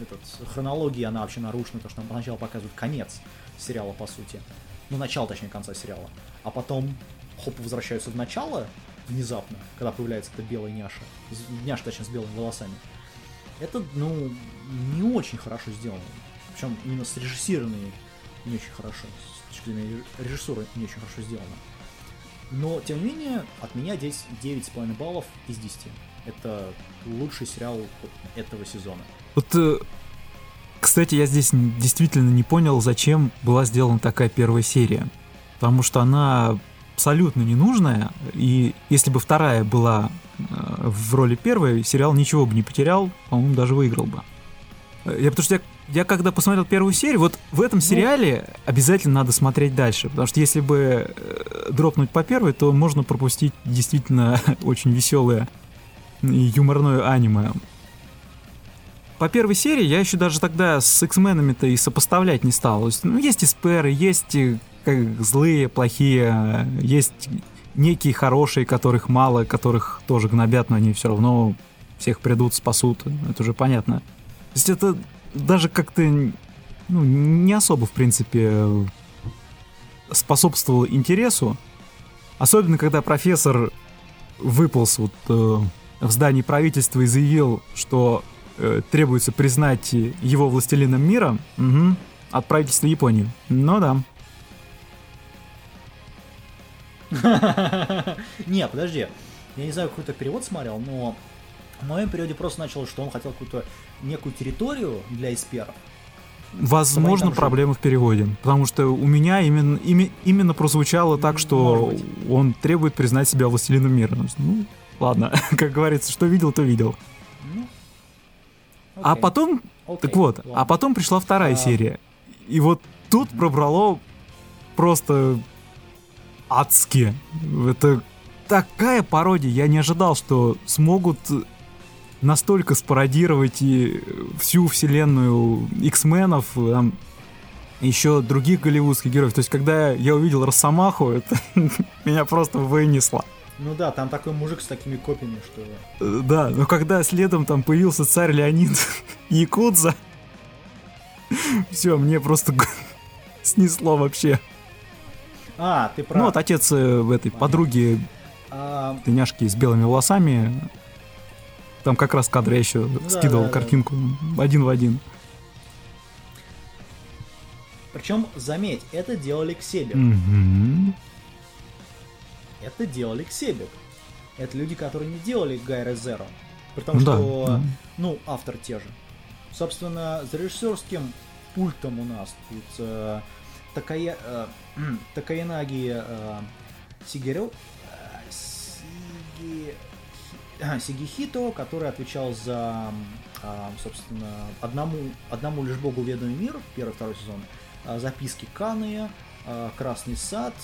этот, хронология, она вообще нарушена, потому что нам поначалу показывают конец сериала, по сути. Ну, начало, точнее, конца сериала. А потом, хоп, возвращаются в начало внезапно, когда появляется эта белая няша. Няша, точнее, с белыми волосами. Это, ну, не очень хорошо сделано. Причем именно срежиссированные не очень хорошо. С точки зрения ре- режиссуры не очень хорошо сделано. Но, тем не менее, от меня здесь 9,5 баллов из 10. Это лучший сериал этого сезона. Вот, э, кстати, я здесь действительно не понял, зачем была сделана такая первая серия. Потому что она абсолютно ненужная, и если бы вторая была э, в роли первой, сериал ничего бы не потерял, по-моему, даже выиграл бы. Э, Я потому что я, я когда посмотрел первую серию, вот в этом сериале обязательно надо смотреть дальше, потому что если бы э, дропнуть по первой, то можно пропустить действительно очень веселое и юморное аниме. По первой серии я еще даже тогда с X-менами-то и сопоставлять не стал. То есть, ну, есть эсперы, есть э, как злые, плохие, э, есть некие хорошие, которых мало, которых тоже гнобят, но они все равно всех придут, спасут. Это уже понятно. То есть это даже как-то ну, не особо, в принципе, способствовало интересу. Особенно, когда профессор выполз вот, э, в здании правительства и заявил, что э, требуется признать его властелином мира мгм, от правительства Японии. Ну да. Не, подожди. Я не знаю, какой то перевод смотрел, но в моем переводе просто началось, что он хотел какую-то некую территорию для эсперов. Возможно, проблемы в переводе. Потому что у меня именно, име- именно прозвучало так, что он требует признать себя властелином мира. Ну, ладно, как говорится, что видел, то видел. А потом Так вот, а потом пришла вторая А. серия. И вот тут пробрало просто адски. Это такая пародия. Я не ожидал, что смогут настолько спародировать и всю вселенную X-менов, там, еще других голливудских героев. То есть, когда я увидел Росомаху, это меня просто вынесло. Ну да, там такой мужик с такими копьями, что... Э, Да, но когда следом там появился царь Леонид Якудза, все, мне просто снесло вообще. А, ты прав. Ну, вот отец э, в этой подруги А, тыняшки с белыми волосами. Там как раз кадр я еще да, скидывал да, да. картинку один в один. причем, заметь, это делали Ксебек. Мгм. Это делали Ксебек. Это люди, которые не делали Гайра Зеро. При том, да, что, да. ну, автор те же. Собственно, за режиссерским пультом у нас тут э, Такая, э, Такаянаги э, Сигерё- э, Сиги- а, Сигихито, который отвечал за, а, собственно, одному, одному лишь богу ведомый мир, первый, второй сезон, а, записки Каны, а, Красный сад,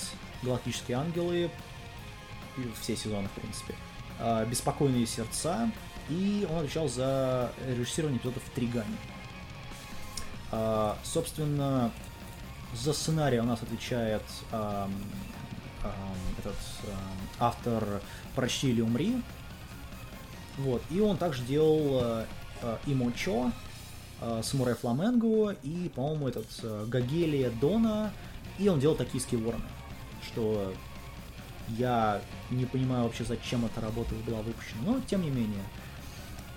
Галактические ангелы, все сезоны, в принципе, а, Беспокойные сердца, и он отвечал за режиссирование эпизодов в Тригане. А, собственно, за сценарий у нас отвечает этот автор «Прочти или умри». Вот. И он также делал э, Имочо, Самурай Фламенго и, по-моему, этот Гагелия Дона. И он делал Токийские вороны. Что я не понимаю вообще, зачем эта работа была выпущена. Но, тем не менее.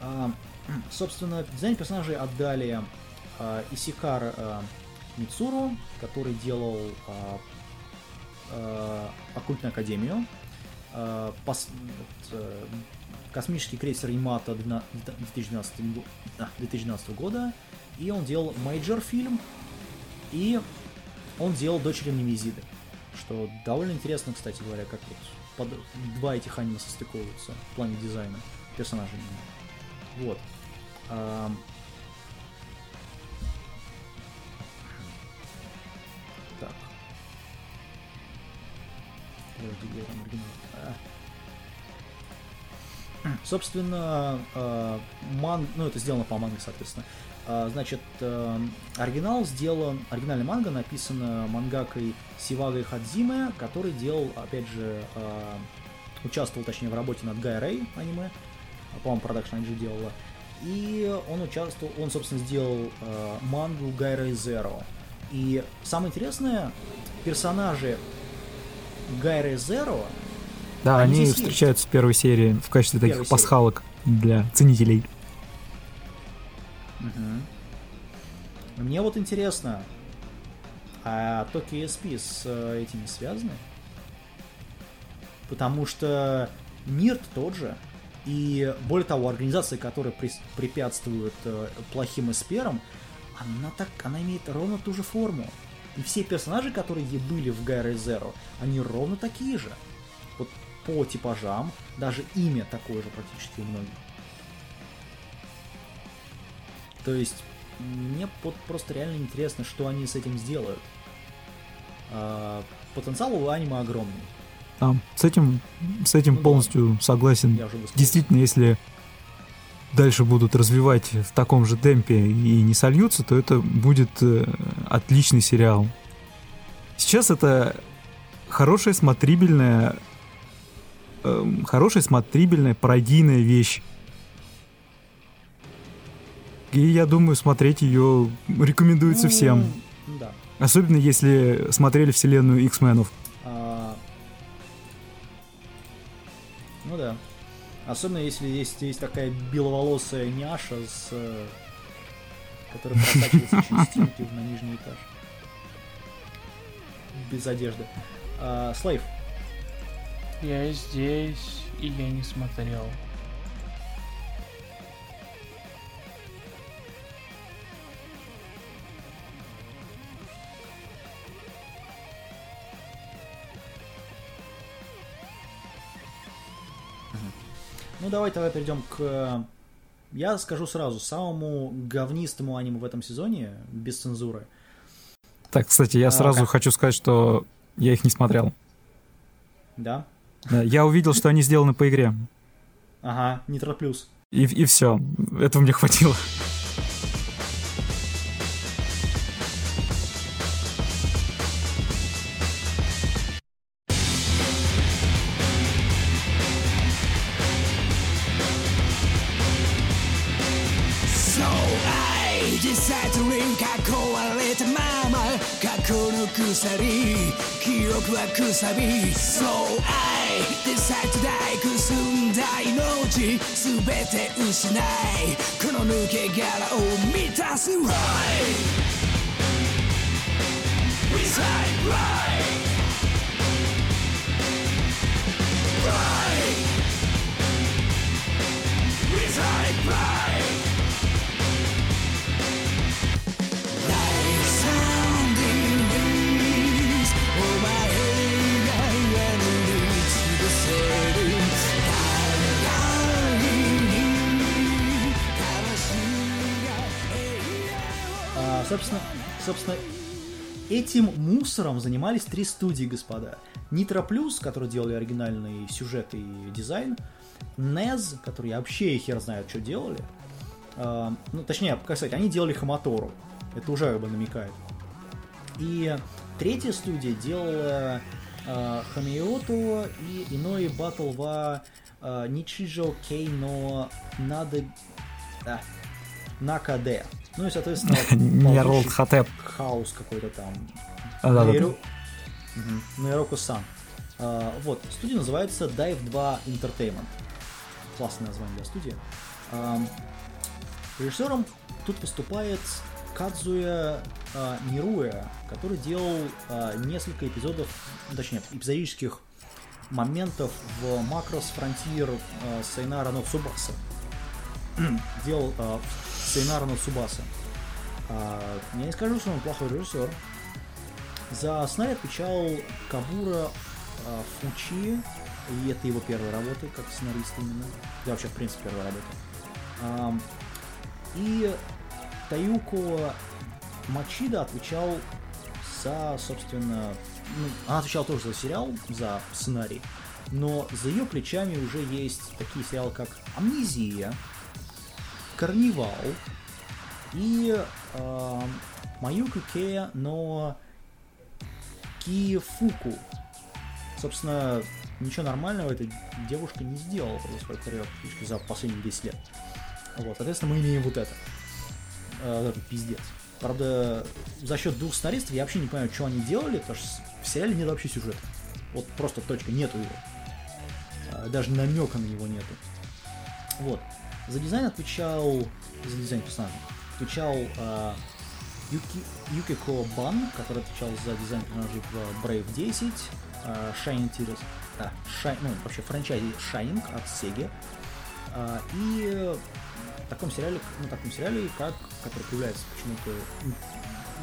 А, собственно, дизайн персонажей отдали а, Исикар а, Мицуру, который делал а, а, Оккультную Академию, а, пос- э, космический крейсер Ямато 2012, го- а, 2012 года, и он делал major фильм, и он делал Дочери Немезиды, что довольно интересно, кстати говоря, как вот под- два этих аниме состыковываются в плане дизайна персонажей. Вот. Ам. Так. Где там оригинал? А. Собственно, э, ман... ну это сделано по манге, соответственно. А, Значит, э, оригинал сделан, оригинальная манга написана мангакой Сивагой Хадзиме, который делал, опять же, э, участвовал, точнее, в работе над Гай Рэй аниме, А, по-моему, Production IG делала. И он участвовал, он, собственно, сделал э, мангу Гай Рэй Zero. И самое интересное, персонажи Гай Рэй Zero Да, Они они встречаются в первой серии в качестве Первой таких серии. пасхалок для ценителей. Мне вот интересно, а Tokyo SP с э, этими связаны? Потому что мир тот же, и более того, организация, которая препятствует э, плохим эсперам, она так, она имеет ровно ту же форму. И все персонажи, которые были в Гайре Zero, они ровно такие же. Вот по типажам, даже имя такое же практически у многих. То есть, мне вот просто реально интересно, что они с этим сделают. А, потенциал у аниме огромный. Да, с этим, с этим Ну да. полностью согласен. Уже высказался. Действительно, если дальше будут развивать в таком же темпе и не сольются, то это будет э, отличный сериал. Сейчас это хорошая смотрибельная, эм, хорошая смотрибельная пародийная вещь. И я думаю, смотреть ее рекомендуется всем. Ну, Да. Особенно если смотрели вселенную X-менов. А, Ну да. Особенно если есть, есть такая беловолосая няша, с, э, которая просачивается через стенки на нижний этаж. Без одежды. А, Слейв, Я здесь, и я не смотрел. Ну давай тогда перейдем к... э, Я скажу сразу, самому говнистому аниме в этом сезоне, без цензуры. Так, кстати, я А, сразу как? хочу сказать, что я их не смотрел. Да? Да, Я увидел, что они сделаны по игре. Ага, Нитро Плюс. И, и все. Этого мне хватило. この鎖記憶はくさび So I decide to die くすんだ命すべて失いこの抜け殻を満たす Right Reside right Right Reside right собственно, собственно, этим мусором занимались три студии, господа. Nitro Plus, которые делали оригинальный сюжет и дизайн, NES, которые вообще хер знает, что делали. А, ну, точнее, как сказать, они делали Хаматору. Это уже как бы намекает. И третья студия делала э, Хамиото и иной батл э, Ничижо Кей но надо а, Накаде. Ну и, соответственно, Неролд ползущий Хатеп. хаос какой-то там. А, да, да, Нейро- Мгм. Нейроку-сан. А, вот, студия называется Dive 2 Entertainment. Классное название для студии. Ам, режиссером тут выступает Кадзуя а, Мируэ, который делал а, несколько эпизодов, ну, точнее, эпизодических моментов в Macross Frontier а, Сайнара но Цубаса. делал а, Сайнара но Цубаса. А, я не скажу, что он плохой режиссер. За сценарий отвечал Кабура а, Фучи, и это его первая работа как сценарист именно. Да, вообще, в принципе, первая работа. Ам, и Таюко Мачида отвечал за, собственно, ну, она отвечала тоже за сериал, за сценарий, но за ее плечами уже есть такие сериалы, как Амнезия, Карнивал и э, Маюка Кея, но Киефуку. Собственно, ничего нормального эта девушка не сделала за карьеру практически за последние 10 лет. Вот, соответственно, мы имеем вот это. Э, этот пиздец. Правда, за счет двух сценаристов я вообще не понимаю, что они делали, потому что в сериале нет вообще сюжета. Вот просто точка, нету его. Э, Даже намека на него нету. Вот. За дизайн отвечал... За дизайн персонажа. Отвечал э, Юки, Юкико Бан, который отвечал за дизайн персонажей в Brave 10, э, Shining Tears, а, Shi- ну, вообще франчайзе Shining от Sega, а, и в таком сериале, ну, таком сериале, как, который появляется почему-то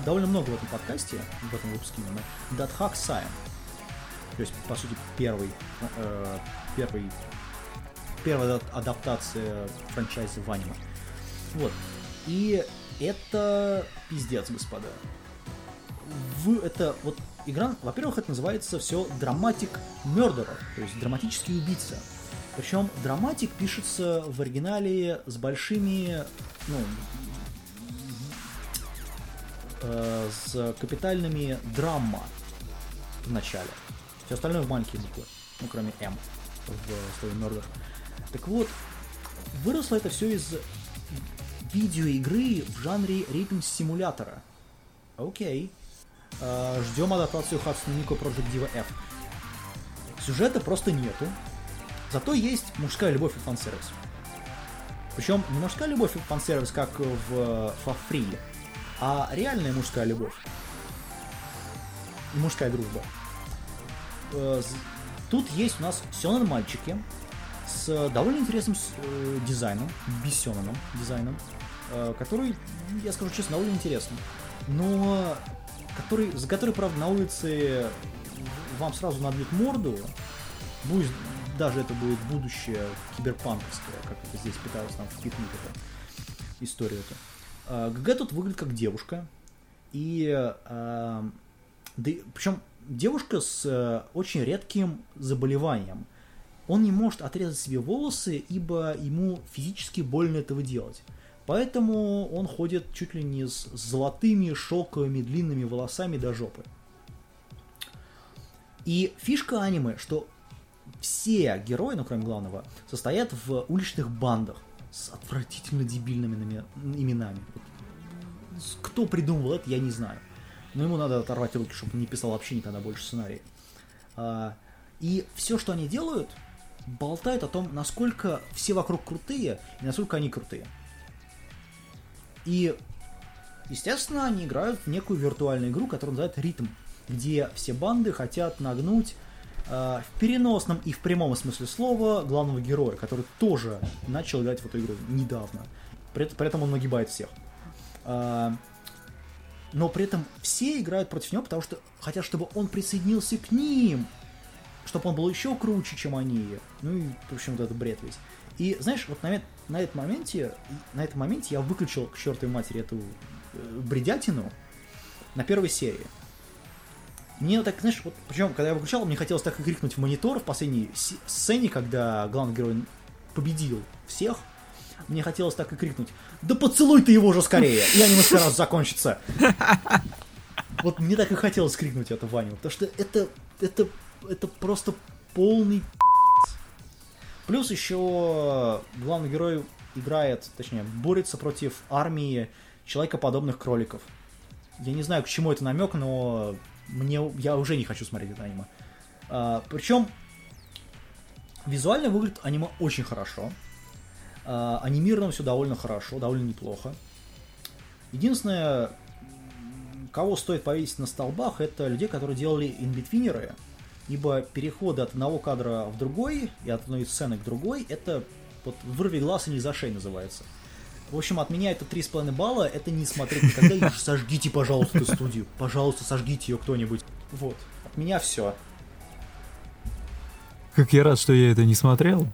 довольно много в этом подкасте, в этом выпуске именно, Датхак Сайн. То есть, по сути, первый, э, первый, первая ада- адаптация франчайза в аниме. Вот. И это пиздец, господа. В это вот игра, во-первых, это называется все Dramatic Murderer, то есть драматический убийца. Причем драматик пишется в оригинале с большими, ну, э, с капитальными драма в начале. Все остальное в маленькие буквы, ну, кроме М в слове Murder. Так вот, выросло это все из видеоигры в жанре ритм-симулятора. Окей. Э, Ждем адаптацию Hatsune Miku Project Diva F. Сюжета просто нету. Зато есть мужская любовь и фан-сервис. Причем не мужская любовь и фан-сервис, как в Фафри, а реальная мужская любовь. И мужская дружба. Э, Тут есть у нас сёнэн мальчики с довольно интересным э, дизайном, бессёнэном дизайном, э, который, я скажу честно, довольно интересный. Но который, за который, правда, на улице вам сразу набьют морду, Будет, даже это будет будущее киберпанковское, как это здесь пытаются нам впихнуть эту историю-то. А, ГГ тут выглядит как девушка. И а, да, причем девушка с э, очень редким заболеванием. Он не может отрезать себе волосы, ибо ему физически больно этого делать. Поэтому он ходит чуть ли не с золотыми шелковыми длинными волосами до жопы. И фишка аниме, что все герои, ну кроме главного, состоят в уличных бандах с отвратительно дебильными нами- именами. Кто придумал это, я не знаю. Но ему надо оторвать руки, чтобы не писал вообще никогда больше сценарий. А, и все, что они делают, болтают о том, насколько все вокруг крутые и насколько они крутые. И, естественно, они играют в некую виртуальную игру, которую называют ритм, где все банды хотят нагнуть э, в переносном и в прямом смысле слова главного героя, который тоже начал играть в эту игру недавно. При, при этом он нагибает всех. А, но при этом все играют против него, потому что хотят, чтобы он присоединился к ним, чтобы он был еще круче, чем они. Ну и, в общем, вот это бред весь. И, знаешь, вот на, на этом моменте, на этом моменте я выключил к чертовой матери эту э, бредятину на первой серии. Мне так, знаешь, вот, причем, когда я выключал, мне хотелось так и крикнуть в монитор в последней сцене, когда главный герой победил всех. Мне хотелось так и крикнуть, да поцелуй ты его же скорее, и аниме раз закончится. Вот мне так и хотелось крикнуть это Ваню, потому что это, это, это просто полный. Плюс еще главный герой играет, точнее, борется против армии человекоподобных кроликов. Я не знаю, к чему это намек, но мне я уже не хочу смотреть это аниме. А, причем визуально выглядит аниме очень хорошо. А, анимировано все довольно хорошо, довольно неплохо. Единственное, кого стоит повесить на столбах, это людей, которые делали инбитвинеры, ибо переходы от одного кадра в другой и от одной сцены к другой, это вот вырви глаз и не за шею называется. В общем, от меня это 3,5 балла, это не смотреть никогда, и сожгите, пожалуйста, эту студию. Пожалуйста, сожгите ее кто-нибудь. Вот, от меня все. Как я рад, что я это не смотрел.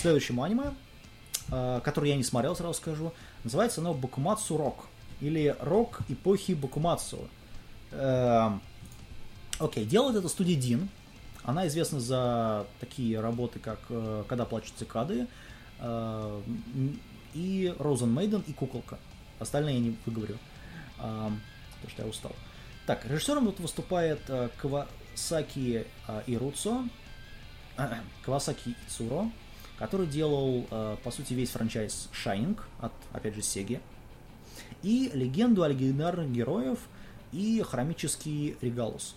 Следующему аниме, э, который я не смотрел, сразу скажу. Называется оно Бакумацу Рок. Или Рок эпохи Бакумацу. Эм, Окей, делает это студия Дин. Она известна за такие работы, как э, «Когда плачут цикады», э, и «Розен Мейден» и «Куколка». Остальные я не выговорю, потому что я устал. Так, режиссером тут выступает э, Кавасаки Ируцо, Кавасаки Ицуро, который делал, э, по сути, весь франчайз Shining от, опять же, Сеги, и легенду о легендарных героев и хромический Регалус.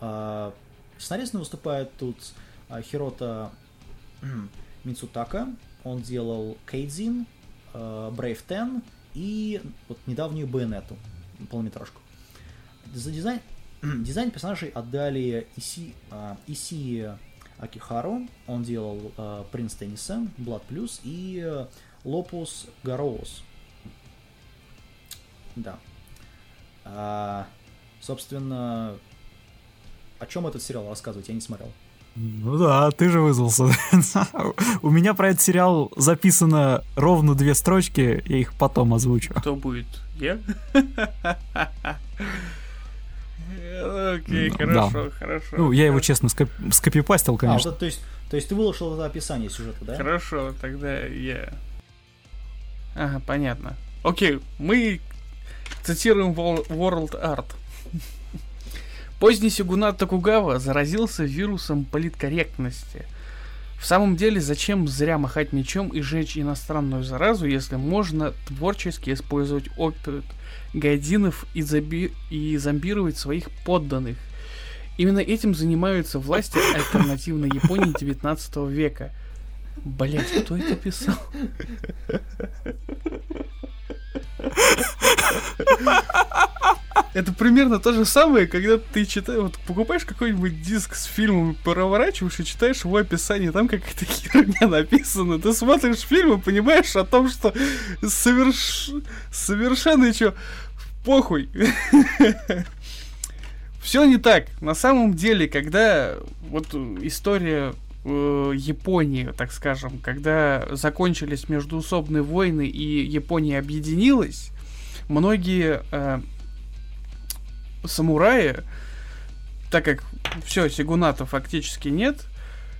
А, Сценаристом выступает тут а, Хирота Мицутака. Он делал Кейдзин, а, Brave Ten и вот недавнюю Байонету, полнометражку. За дизайн, дизайн персонажей отдали Иси, Иси Акихару. Он делал а, Принц Тенниса, Blood Plus и э, Лопус Гароус. Да. А, собственно, о чем этот сериал рассказывать, я не смотрел. Ну да, ты же вызвался. У меня про этот сериал записано ровно две строчки, я их потом озвучу. Кто будет? Я? Окей, Ну, хорошо, хорошо. Ну, я его, честно, скоп- скопипастил, А, конечно. вот, то, есть, то есть ты выложил это описание сюжета, да? Хорошо, тогда я... Ага, понятно. Окей, мы цитируем World Art. Поздний Сигунат Токугава заразился вирусом политкорректности. В самом деле, зачем зря махать мечом и жечь иностранную заразу, если можно творчески использовать опыт гайдинов и, заби- и зомбировать своих подданных? Именно этим занимаются власти альтернативной Японии 19 века. Блять, кто это писал? Это примерно то же самое, когда ты читаешь, вот покупаешь какой-нибудь диск с фильмом, проворачиваешь и читаешь его описание, там какая-то херня написана. Ты смотришь фильм и понимаешь о том, что соверш... совершенно что, похуй. Все не так. На самом деле, когда вот история э, Японии, так скажем, когда закончились междуусобные войны и Япония объединилась, многие э, самураи, так как все, сигуната фактически нет,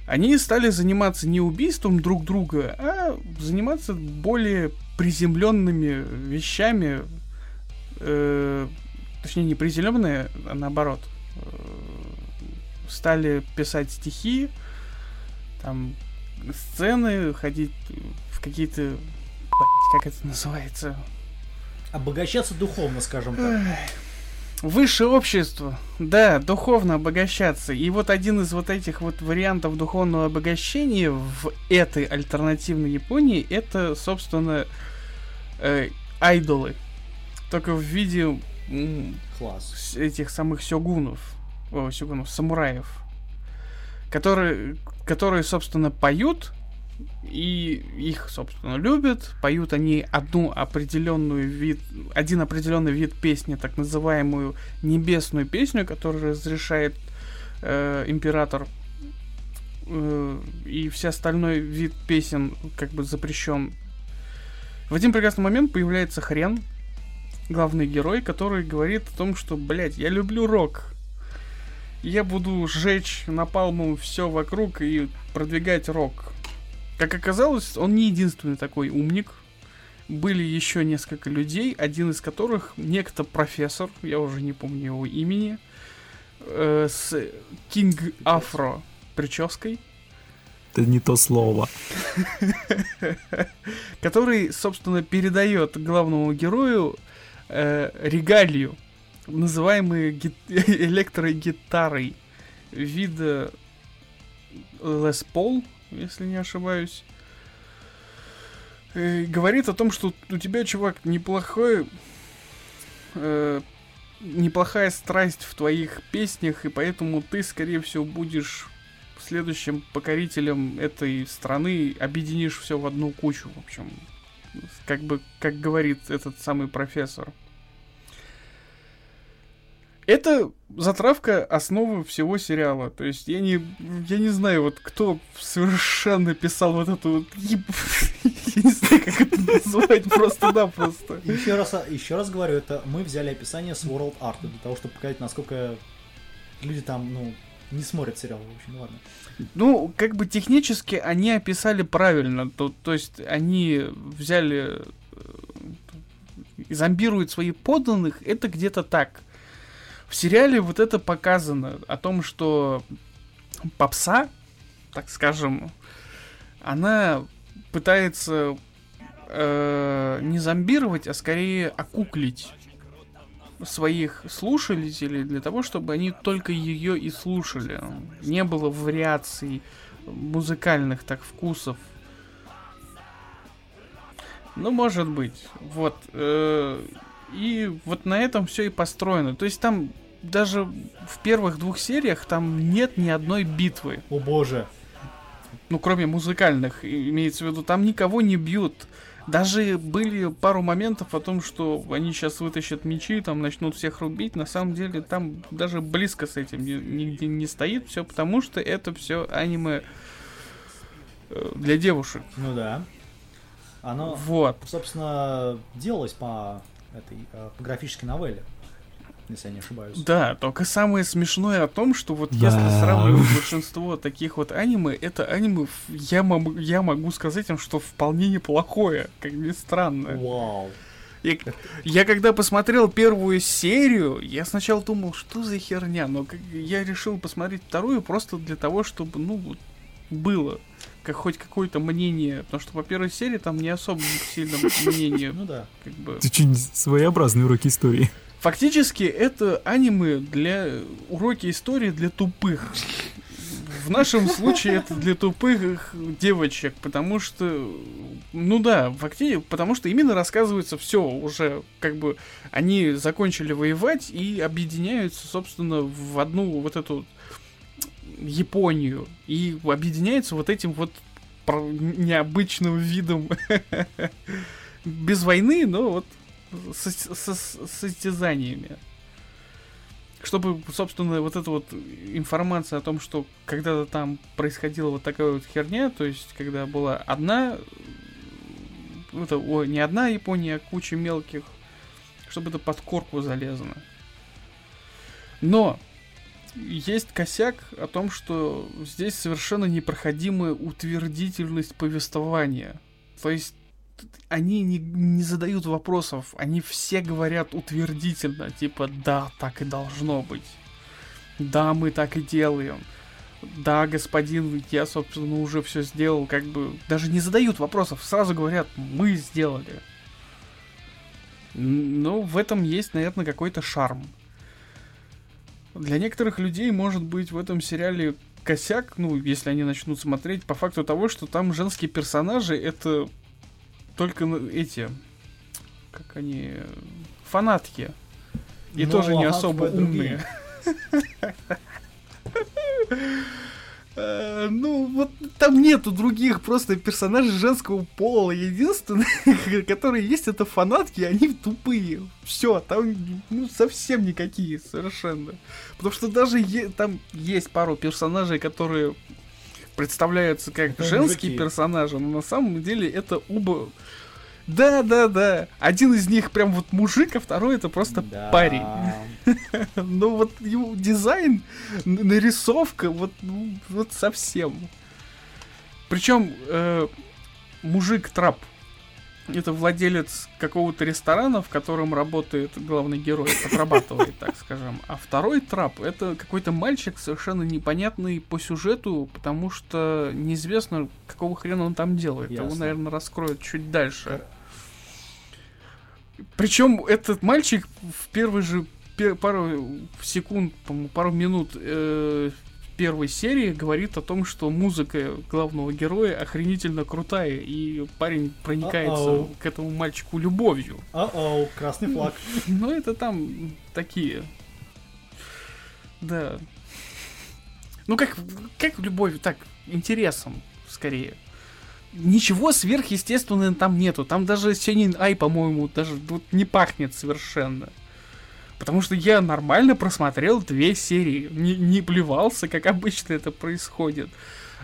они стали заниматься не убийством друг друга, а заниматься более приземленными вещами, э, точнее не приземленные, а наоборот, э, стали писать стихи, там сцены, ходить в какие-то, как это называется, Обогащаться духовно, скажем так. Высшее общество, да, духовно обогащаться. И вот один из вот этих вот вариантов духовного обогащения в этой альтернативной Японии, это, собственно, э, айдолы. Только в виде Класс. этих самых сёгунов, о, сёгунов, самураев, которые, которые, собственно, поют, и их, собственно, любят. Поют они одну определенную вид, один определенный вид песни, так называемую небесную песню, которую разрешает э, император. Э, и все остальной вид песен как бы запрещен. В один прекрасный момент появляется хрен, главный герой, который говорит о том, что, блядь, я люблю рок. Я буду сжечь напалмом все вокруг и продвигать рок. Как оказалось, он не единственный такой умник. Были еще несколько людей, один из которых некто профессор, я уже не помню его имени, э, с Кинг Афро прической, Это не то слово. который, собственно, передает главному герою э, регалию, называемые ги- электрогитарой вида Les Paul, если не ошибаюсь. Э, говорит о том, что у тебя, чувак, неплохой э, неплохая страсть в твоих песнях, и поэтому ты, скорее всего, будешь следующим покорителем этой страны, объединишь все в одну кучу, в общем. Как бы, как говорит этот самый профессор. Это затравка основы всего сериала. То есть я не, я не знаю, вот кто совершенно писал вот эту вот... Я не знаю, как это назвать просто-напросто. Еще раз, еще раз говорю, это мы взяли описание с World Art для того, чтобы показать, насколько люди там, ну, не смотрят сериал, в общем, ну ладно. Ну, как бы технически они описали правильно. То, то есть они взяли, э, зомбируют своих подданных, это где-то так. В сериале вот это показано о том, что попса, так скажем, она пытается э, не зомбировать, а скорее окуклить своих слушателей для того, чтобы они только ее и слушали. Не было вариаций музыкальных так вкусов. Ну, может быть. Вот. э, И вот на этом все и построено. То есть там даже в первых двух сериях там нет ни одной битвы. О боже. Ну, кроме музыкальных, имеется в виду, там никого не бьют. Даже были пару моментов о том, что они сейчас вытащат мечи, там начнут всех рубить. На самом деле там даже близко с этим ни- нигде не стоит. Все потому, что это все аниме э, для девушек. Ну да. Оно, Вот. собственно, делалось по этой э, по графической новелле, если я не ошибаюсь. Да, только самое смешное о том, что вот Я- если сравнивать большинство таких вот аниме, это аниме, я, могу, я могу сказать им, что вполне неплохое, как ни странно. Вау. Я, я когда посмотрел первую серию, я сначала думал, что за херня, но как- я решил посмотреть вторую просто для того, чтобы, ну, вот, было как хоть какое-то мнение, потому что по первой серии там не особо сильно мнение, Ну да. как бы. Очень своеобразные уроки истории. Фактически это аниме для уроки истории для тупых. В нашем случае это для тупых девочек, потому что, ну да, фактически, потому что именно рассказывается все уже, как бы они закончили воевать и объединяются, собственно, в одну вот эту Японию. И объединяются вот этим вот необычным видом. Без войны, но вот со- со- состязаниями. Чтобы, собственно, вот эта вот информация о том, что когда-то там происходила вот такая вот херня, то есть когда была одна, это, о, не одна Япония, а куча мелких, чтобы это под корку залезно. Но есть косяк о том, что здесь совершенно непроходимая утвердительность повествования. То есть они не, не задают вопросов, они все говорят утвердительно, типа, да, так и должно быть. Да, мы так и делаем. Да, господин, я, собственно, уже все сделал, как бы, даже не задают вопросов, сразу говорят, мы сделали. Ну, в этом есть, наверное, какой-то шарм. Для некоторых людей, может быть, в этом сериале косяк, ну, если они начнут смотреть, по факту того, что там женские персонажи это только эти, как они, фанатки. И Ну, тоже не ага, особо умные. Э, Ну, вот там нету других просто персонажей женского пола. Единственное, которые есть, это фанатки, и они тупые. Все, там ну, совсем никакие совершенно. Потому что даже е- там есть пару персонажей, которые представляются как Это женские мужики. персонажи, но на самом деле это оба... Да, да, да. Один из них прям вот мужик, а второй это просто Да. парень. Ну вот его дизайн, нарисовка, вот, ну, вот совсем. Причем мужик трап. Это владелец какого-то ресторана, в котором работает главный герой, отрабатывает, так скажем. А второй трап это какой-то мальчик совершенно непонятный по сюжету, потому что неизвестно, какого хрена он там делает. Его, Ясно. наверное, раскроют чуть дальше. Причем этот мальчик в первый же пару секунд, пару минут э, первой серии говорит о том, что музыка главного героя охренительно крутая, и парень проникается Uh-oh. к этому мальчику любовью. О-оу, красный флаг. Но это там такие. Да. Ну как, как любовь, так, интересом, скорее. Ничего сверхъестественного там нету. Там даже Сенин Ай, по-моему, даже вот не пахнет совершенно. Потому что я нормально просмотрел две серии. Не, не плевался, как обычно это происходит.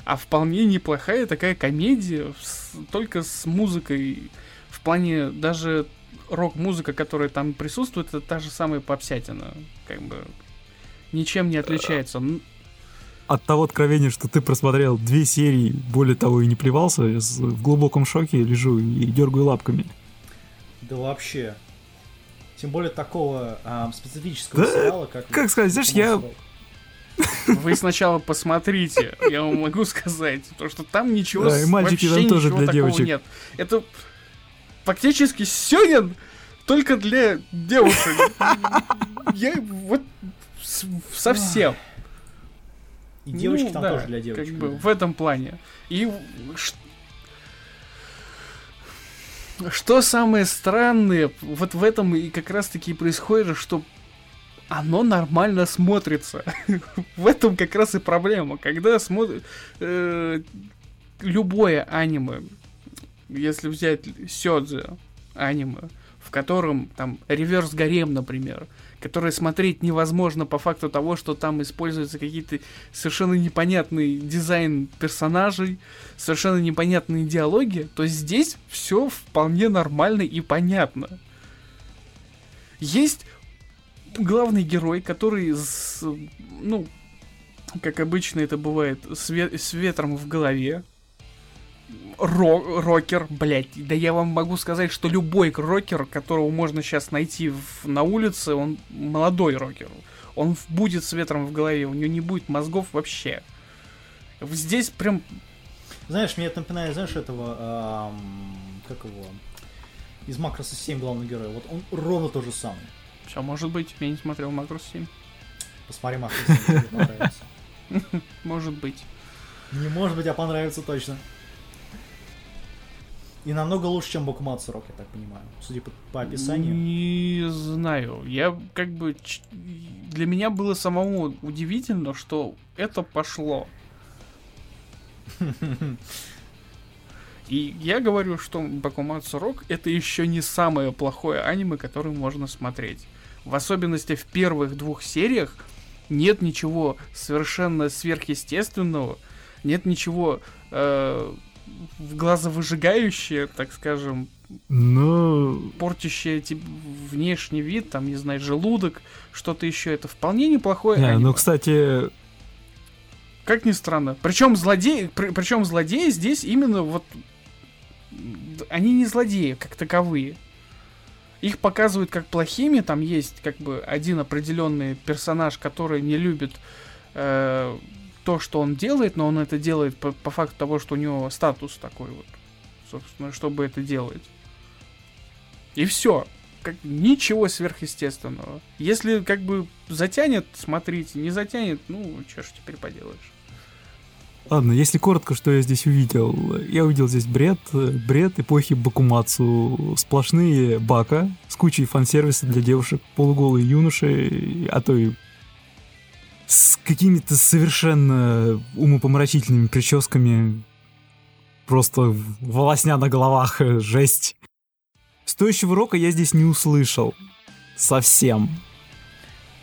А вполне неплохая такая комедия, с- только с музыкой. В плане даже рок-музыка, которая там присутствует, это та же самая попсятина. Как бы ничем не отличается. От того откровения, что ты просмотрел две серии, более того, и не плевался, я в глубоком шоке лежу и дергаю лапками. Да вообще. Тем более такого а, специфического Да, сериала, как... как сказать, знаешь, я- Вы сначала посмотрите, я вам могу сказать, потому что там ничего Да, и мальчики вообще там тоже для девочек. нет. Это фактически Сёнин только для девушек. Я вот совсем. И девочки Ну, там да, тоже для девочек. Как бы да. в этом плане. И что самое странное, вот в этом и как раз таки и происходит, что оно нормально смотрится. в этом как раз и проблема. Когда смотрит любое аниме, если взять сёдзе аниме, в котором там реверс гарем, например, который смотреть невозможно по факту того, что там используются какие-то совершенно непонятный дизайн персонажей, совершенно непонятные диалоги, то здесь все вполне нормально и понятно. Есть главный герой, который с, ну, как обычно это бывает, с, ве- с ветром в голове. Ро- рокер, блять, да я вам могу сказать, что любой рокер, которого можно сейчас найти в- на улице, он молодой рокер. Он будет с ветром в голове, у него не будет мозгов вообще. Здесь прям Знаешь, мне это напоминает, знаешь, этого... ам, как его? Из Макроса 7 главный герой. Вот он ровно то же самое. Все, может быть, я не смотрел Макрос 7. Посмотри Макрос 7, тебе понравится. Может быть. Не может быть, а понравится точно. И намного лучше, чем Бокумацу Рок, я так понимаю. Судя по, по описанию. Не знаю. Я как бы... Для меня было самому удивительно, что это пошло. И я говорю, что Бакумацу Рок это еще не самое плохое аниме, которое можно смотреть. В особенности в первых двух сериях нет ничего совершенно сверхъестественного, нет ничего э, в глазовыжигающее, так скажем, Ну, портящее тебе внешний вид, там, не знаю, желудок, что-то еще. Это вполне неплохое не, аниме. ну, кстати, Как ни странно. Причем злодеи, причем злодеи здесь именно вот они не злодеи как таковые. Их показывают как плохими, там есть как бы один определенный персонаж, который не любит э, то, что он делает, но он это делает по, по факту того, что у него статус такой вот, собственно, чтобы это делать. И все. Как, ничего сверхъестественного. Если как бы затянет, смотрите, не затянет, ну, что ж теперь поделаешь. ладно, если коротко, что я здесь увидел. Я увидел здесь бред, бред эпохи Бакумацу. Сплошные бака с кучей фан-сервиса для девушек, полуголые юноши, а то и с какими-то совершенно умопомрачительными прическами. Просто волосня на головах, э, жесть. Стоящего рока я здесь не услышал. Совсем.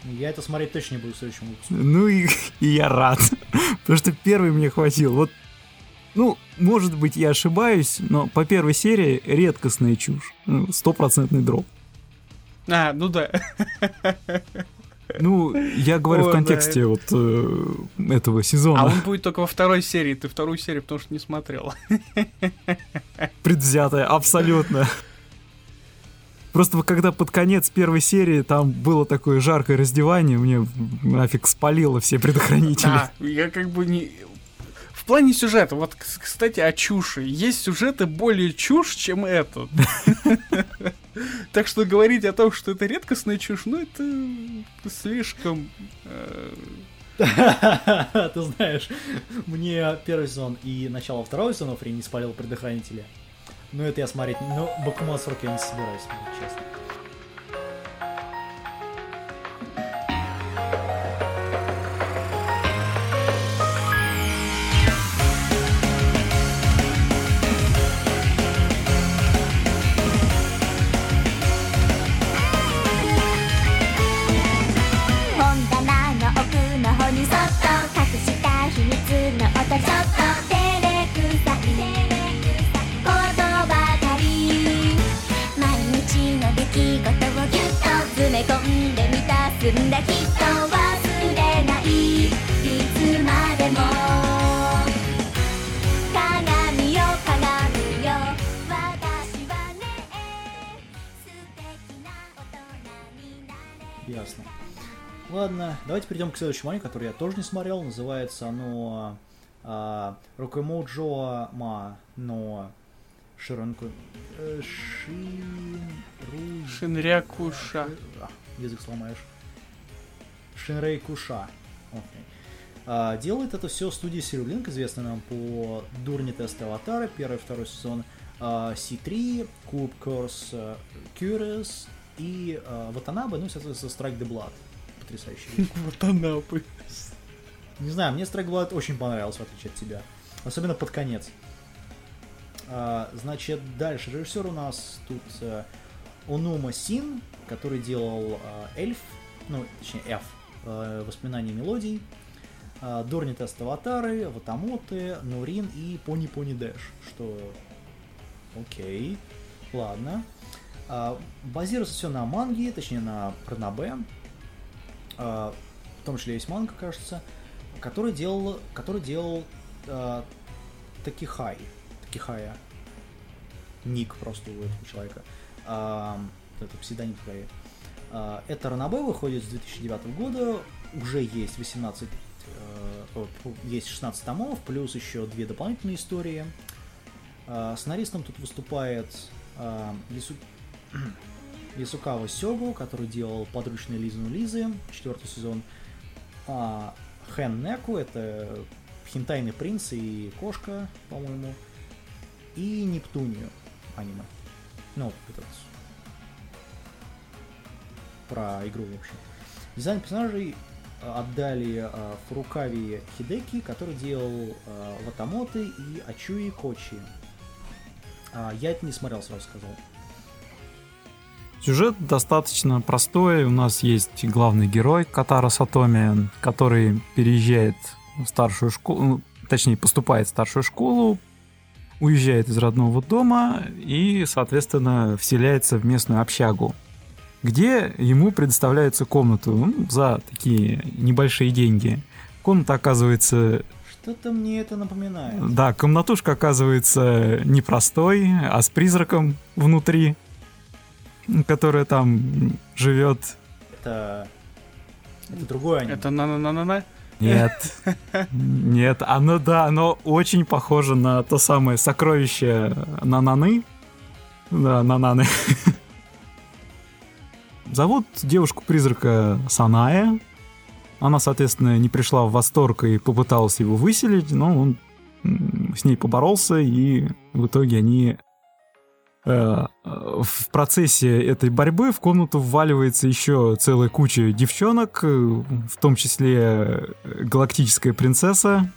Я это смотреть точно не буду в следующем выпуске. Ну и, и я рад. Потому что первый мне хватил. Вот, ну, может быть, я ошибаюсь, но по первой серии редкостная чушь. Ну, Стопроцентный дроп. А, ну да. Ну, я говорю в да, контексте вот э, этого сезона. А он будет только во второй серии. Ты вторую серию, потому что не смотрел. Предвзятая, абсолютно. Просто когда под конец первой серии там было такое жаркое раздевание, мне нафиг спалило все предохранители. А, я как бы не... В плане сюжета, вот, кстати, о чуши. Есть сюжеты более чушь, чем этот. Так что говорить о том, что это редкостная чушь, ну это слишком... э, Ты знаешь, мне первый сезон и начало второго сезона Фри не спалил предохранители. Ну это я смотреть, но Бакума 40 я не собираюсь честно. Ладно, давайте перейдем к следующему аниме, который я тоже не смотрел. Называется оно а, Рокэмоджо Ма, но Широнку... э, Шинру... Шинрякуша. А, язык сломаешь. Шинрей Куша. Окей. А, делает это все студия Сирулинк, известная нам по Дурни Тест Аватара, первый второй сезон, а, C3, Куб Curse э, Curious и а, Ватанабе, ну и, соответственно, Strike the Blood. Потрясающий. вещь. Вот она бы. Не знаю, мне Strike очень понравился, в отличие от тебя. Особенно под конец. А, значит, дальше. Режиссер у нас тут э, Онума Син, который делал э, Эльф, ну, точнее, F, э, Воспоминания мелодий, э, Дурни Тест Аватары, Ватамоты, Нурин и Пони Пони Дэш, что... Окей, ладно. А, базируется все на манге, точнее на Ранабе. А, в том числе есть манга, кажется, который делал, который делал а, Такихай. Такихая. Ник просто у этого человека. А, это псевдоним. А, это Ранабе выходит с 2009 года. Уже есть 18 э, есть 16 томов, плюс еще две дополнительные истории. А, Сценаристом тут выступает а, Лису... Ясукава Сёгу, который делал подручные Лизу Лизы, четвертый сезон. А, Хэн Неку, это хентайный принц и кошка, по-моему, и Нептунию аниме. Ну, этот про игру, в общем. Дизайн персонажей отдали э, Фурукави Хидеки, который делал э, Ватамоты и Ачуи Кочи. А, я это не смотрел, сразу сказал. Сюжет достаточно простой. У нас есть главный герой Катара Сатоми, который переезжает в старшую школу, ну, точнее, поступает в старшую школу, уезжает из родного дома и, соответственно, вселяется в местную общагу, где ему предоставляется комнату ну, за такие небольшие деньги. Комната оказывается Что-то мне это напоминает. да, комнатушка оказывается непростой, а с призраком внутри, которая там живет. Это... Это другое аниме. Это на-на-на-на-на. Нет, нет, оно да, оно очень похоже на то самое сокровище Нананы. Да, Нананы. Зовут девушку-призрака Саная. Она, соответственно, не пришла в восторг и попыталась его выселить, но он с ней поборолся, и в итоге они в процессе этой борьбы в комнату вваливается еще целая куча девчонок, э, в том числе э, галактическая принцесса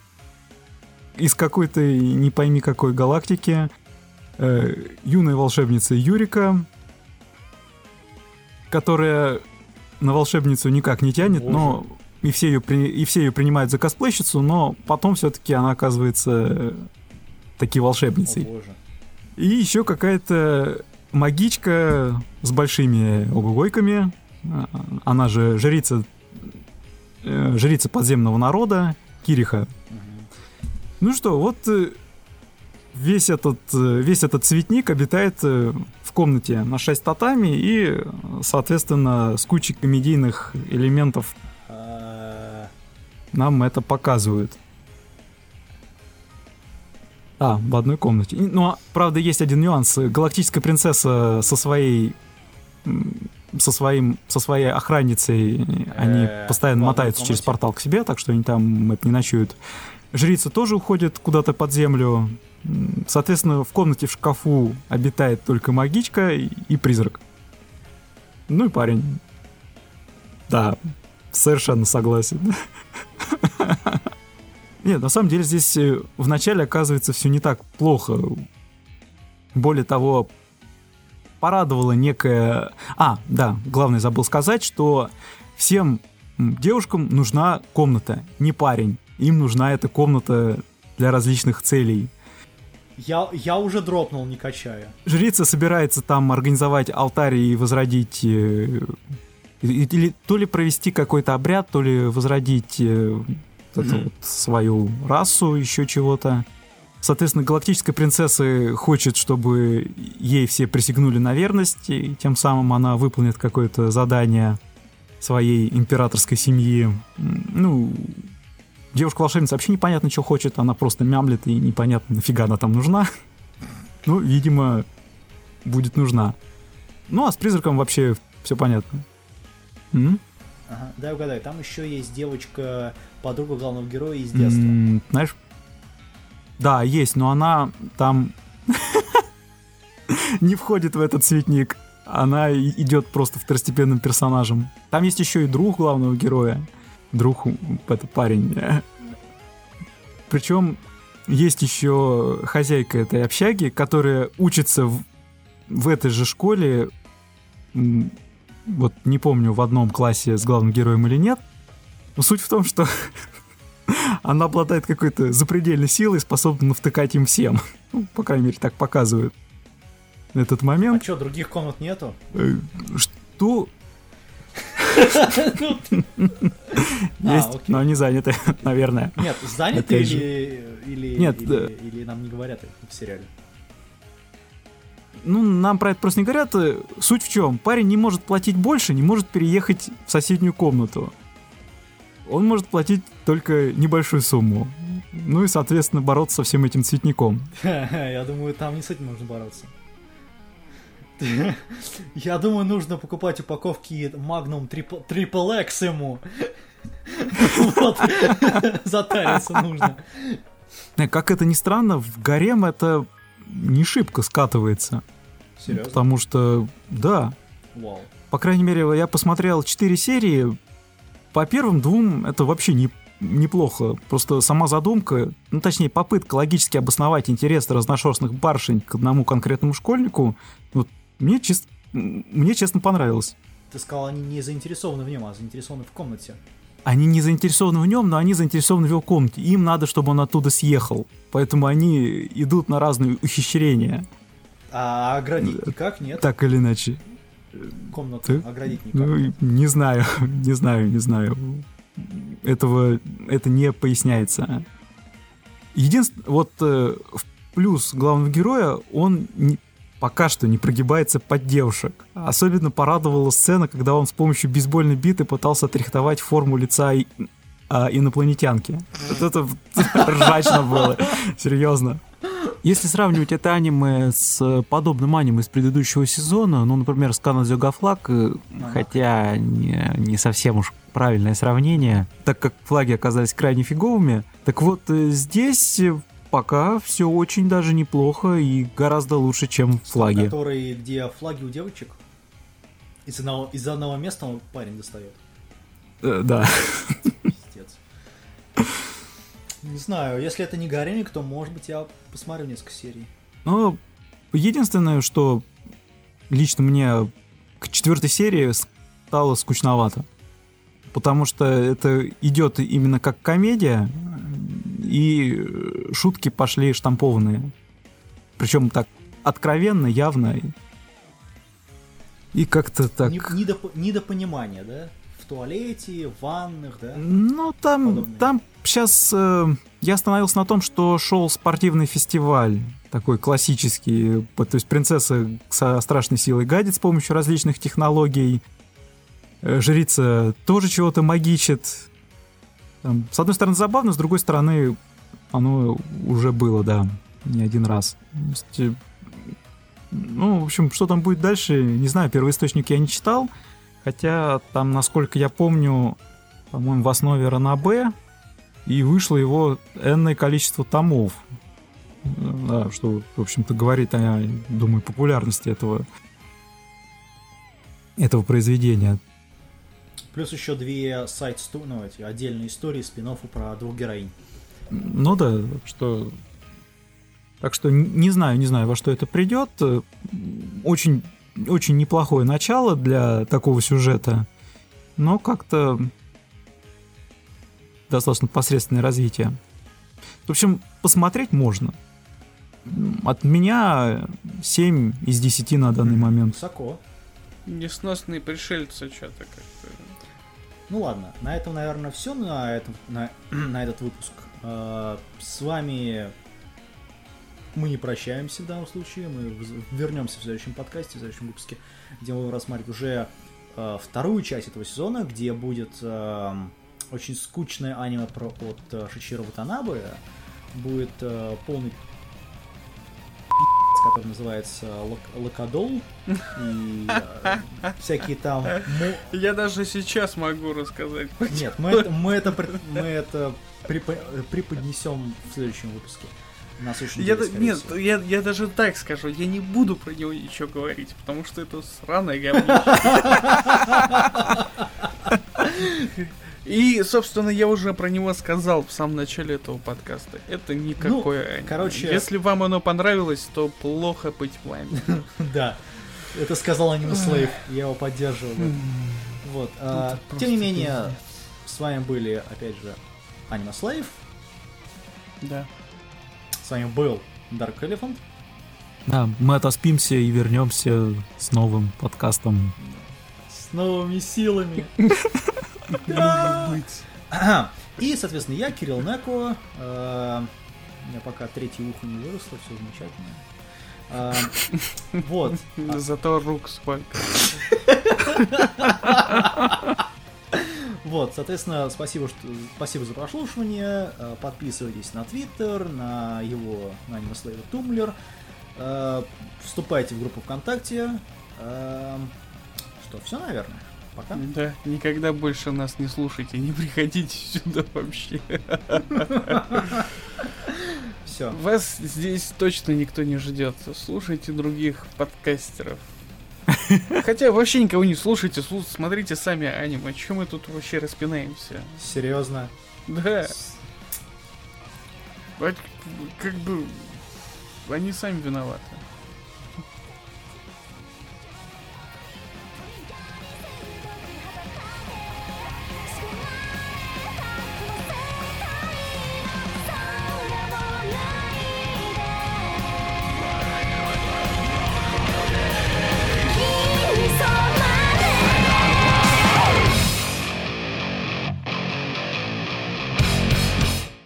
из какой-то не пойми какой галактики, э, юная волшебница Юрика, которая на волшебницу никак не тянет, но и все ее при- и все ее принимают за косплейщицу, но потом все-таки она оказывается э, таки О волшебницей. боже. И еще какая-то магичка с большими огугойками. А, Она же жрица, э, жрица подземного народа, Кириха. Ну что, вот э, весь этот, э, весь этот цветник обитает в комнате на 6 татами и, соответственно, с кучей комедийных элементов А, нам это показывают. А, в одной комнате. Ну, а, правда, есть один нюанс. Галактическая принцесса со своей со своим со своей охранницей они Э, постоянно мотаются через портал к себе, так что они там это не ночуют. Жрица тоже уходит куда-то под землю. Соответственно, в комнате в шкафу обитает только магичка и призрак. Ну и парень. Да, совершенно согласен. Нет, на самом деле здесь э, вначале оказывается все не так плохо. Более того, порадовала некая... А, да, главное забыл сказать, что всем девушкам нужна комната, не парень. Им нужна эта комната для различных целей. Я, я уже дропнул, не качая. Жрица собирается там организовать алтарь и возродить... э, Или то ли провести какой-то обряд, то ли возродить вот эту вот свою расу, еще чего-то. Соответственно, галактическая принцесса хочет, чтобы ей все присягнули на верность, и тем самым она выполнит какое-то задание своей императорской семьи. Ну, девушка-волшебница вообще непонятно, что хочет, она просто мямлет, и непонятно, нафига она там нужна. Ну, видимо, будет нужна. Ну, а с призраком вообще все понятно. М? Ага, дай угадаю, там еще есть девочка, подруга главного героя из детства. М, Знаешь? Да, есть, но она там не входит в этот цветник. Она идет просто второстепенным персонажем. Там есть еще и друг главного героя. Друг, м, этот парень. Причем есть еще хозяйка этой общаги, которая учится в, в этой же школе. Вот не помню, в одном классе с главным героем или нет. Но суть в том, что она обладает какой-то запредельной силой, способна навтыкать им всем. Ну, по крайней мере, так показывают этот А момент. что, других комнат нету? Э, Что? А, Есть, окей. но они заняты, наверное. Нет, заняты или, да. или нам не говорят в сериале? Ну, нам про это просто не говорят. Э, Суть в чем? Парень не может платить больше, не может переехать в соседнюю комнату. Он может платить только небольшую сумму. Ну и, соответственно, бороться со всем этим цветником. Я думаю, там не с этим нужно бороться. Я думаю, нужно покупать упаковки Magnum Triple X ему. Вот, затариться нужно. Э, Как это ни странно, в гарем это не шибко скатывается. Серьезно? Потому что, да, Вау. по крайней мере, я посмотрел 4 серии. По первым двум это вообще не, неплохо. Просто сама задумка, ну точнее попытка логически обосновать интерес разношерстных барышень к одному конкретному школьнику, вот мне, чис- мне честно понравилось. Ты сказал, они не заинтересованы в нем, а заинтересованы в комнате. Они не заинтересованы в нем, но они заинтересованы в его комнате. Им надо, чтобы он оттуда съехал. Поэтому они идут на разные ухищрения, А оградить никак нет. так или иначе. Комнату Ты- оградить никак Ну, не знаю, не знаю, не знаю. Этого, это не поясняется. Единственное, вот э, в плюс главного героя, он не- пока что не прогибается под девушек. Особенно порадовала сцена, когда он с помощью бейсбольной биты пытался отрихтовать форму лица и- а, инопланетянки. Вот это ржачно было, серьезно. Если сравнивать это аниме с подобным аниме из предыдущего сезона, ну, например, с Канадзё Флаг, хотя не, не совсем уж правильное сравнение, так как флаги оказались крайне фиговыми, так вот э, здесь э, пока все очень даже неплохо и гораздо лучше, чем флаги. Который, где флаги у девочек. Из одного, из одного места он парень достает. Э, Да. Пиздец. Не знаю, если это не Гаремик, то, может быть, я посмотрю несколько серий. Но единственное, что лично мне к четвертой серии стало скучновато. Потому что это идет именно как комедия, и шутки пошли штампованные. Причем так откровенно, явно. И как-то так... Не- недопо- недопонимание, да? В туалете, в ваннах, да? Ну, там, Подобные. там сейчас я остановился на том, что шел спортивный фестиваль, такой классический, то есть принцесса со страшной силой гадит с помощью различных технологий, Э, жрица тоже чего-то магичит. С одной стороны забавно, с другой стороны оно уже было, да, не один раз. Э, ну, в общем, что там будет дальше, не знаю, первоисточник я не читал, хотя там, насколько я помню, по-моему, в основе Ранабе, и вышло его энное количество томов. Да, что, в общем-то, говорит о, думаю, популярности этого, этого произведения. Плюс еще две сайт ну, эти отдельные истории спин про двух героинь. Ну да, что... Так что не знаю, не знаю, во что это придет. Очень, очень неплохое начало для такого сюжета, но как-то достаточно посредственное развитие. В общем, посмотреть можно. От меня 7 из 10 на данный момент. Высоко. Несносные пришельцы что-то как-то. Ну ладно, на этом, наверное, все на, этом, на, на этот выпуск. Э, С вами мы не прощаемся в данном случае. Мы вернемся в следующем подкасте, в следующем выпуске, где мы будем рассматривать уже э, вторую часть этого сезона, где будет э, очень скучное аниме про, от э, Шичиро Ватанабе. Будет э, полный который называется Лок- Локадол. И э, всякие там Я даже сейчас могу рассказать. нет, мы это, мы это, мы это препо- преподнесем в следующем выпуске. На Я, скорее нет, всего. я, я даже так скажу, я не буду про него ничего говорить, потому что это сраное говнище. И, собственно, я уже про него сказал в самом начале этого подкаста. Это никакое аниме. Ну, короче- Если вам оно понравилось, то плохо быть вами. Да. Это сказал Аниме Слейв, я его поддерживаю. Вот. а, тем не менее, с вами были, опять же, Аниме Слейв. Да. С вами был Dark Elephant. Да, мы отоспимся и вернемся с новым подкастом. С новыми силами. И, соответственно, я, Кирилл Неко. э, У меня пока третье ухо не выросло, все замечательно. А, Вот. Зато рук сколько. Вот, соответственно, спасибо, что, спасибо за прослушивание. Э, Подписывайтесь на Твиттер, на его на Anime Slayer Тумблер. Э, Вступайте в группу ВКонтакте. Что, все, наверное? Пока. Да, никогда больше нас не слушайте, не приходите сюда вообще. Все. Вас здесь точно никто не ждет. Слушайте других подкастеров. Хотя вообще никого не слушайте, слу- смотрите сами аниме. Чем мы тут вообще распинаемся? Серьезно. Да, как бы они сами виноваты.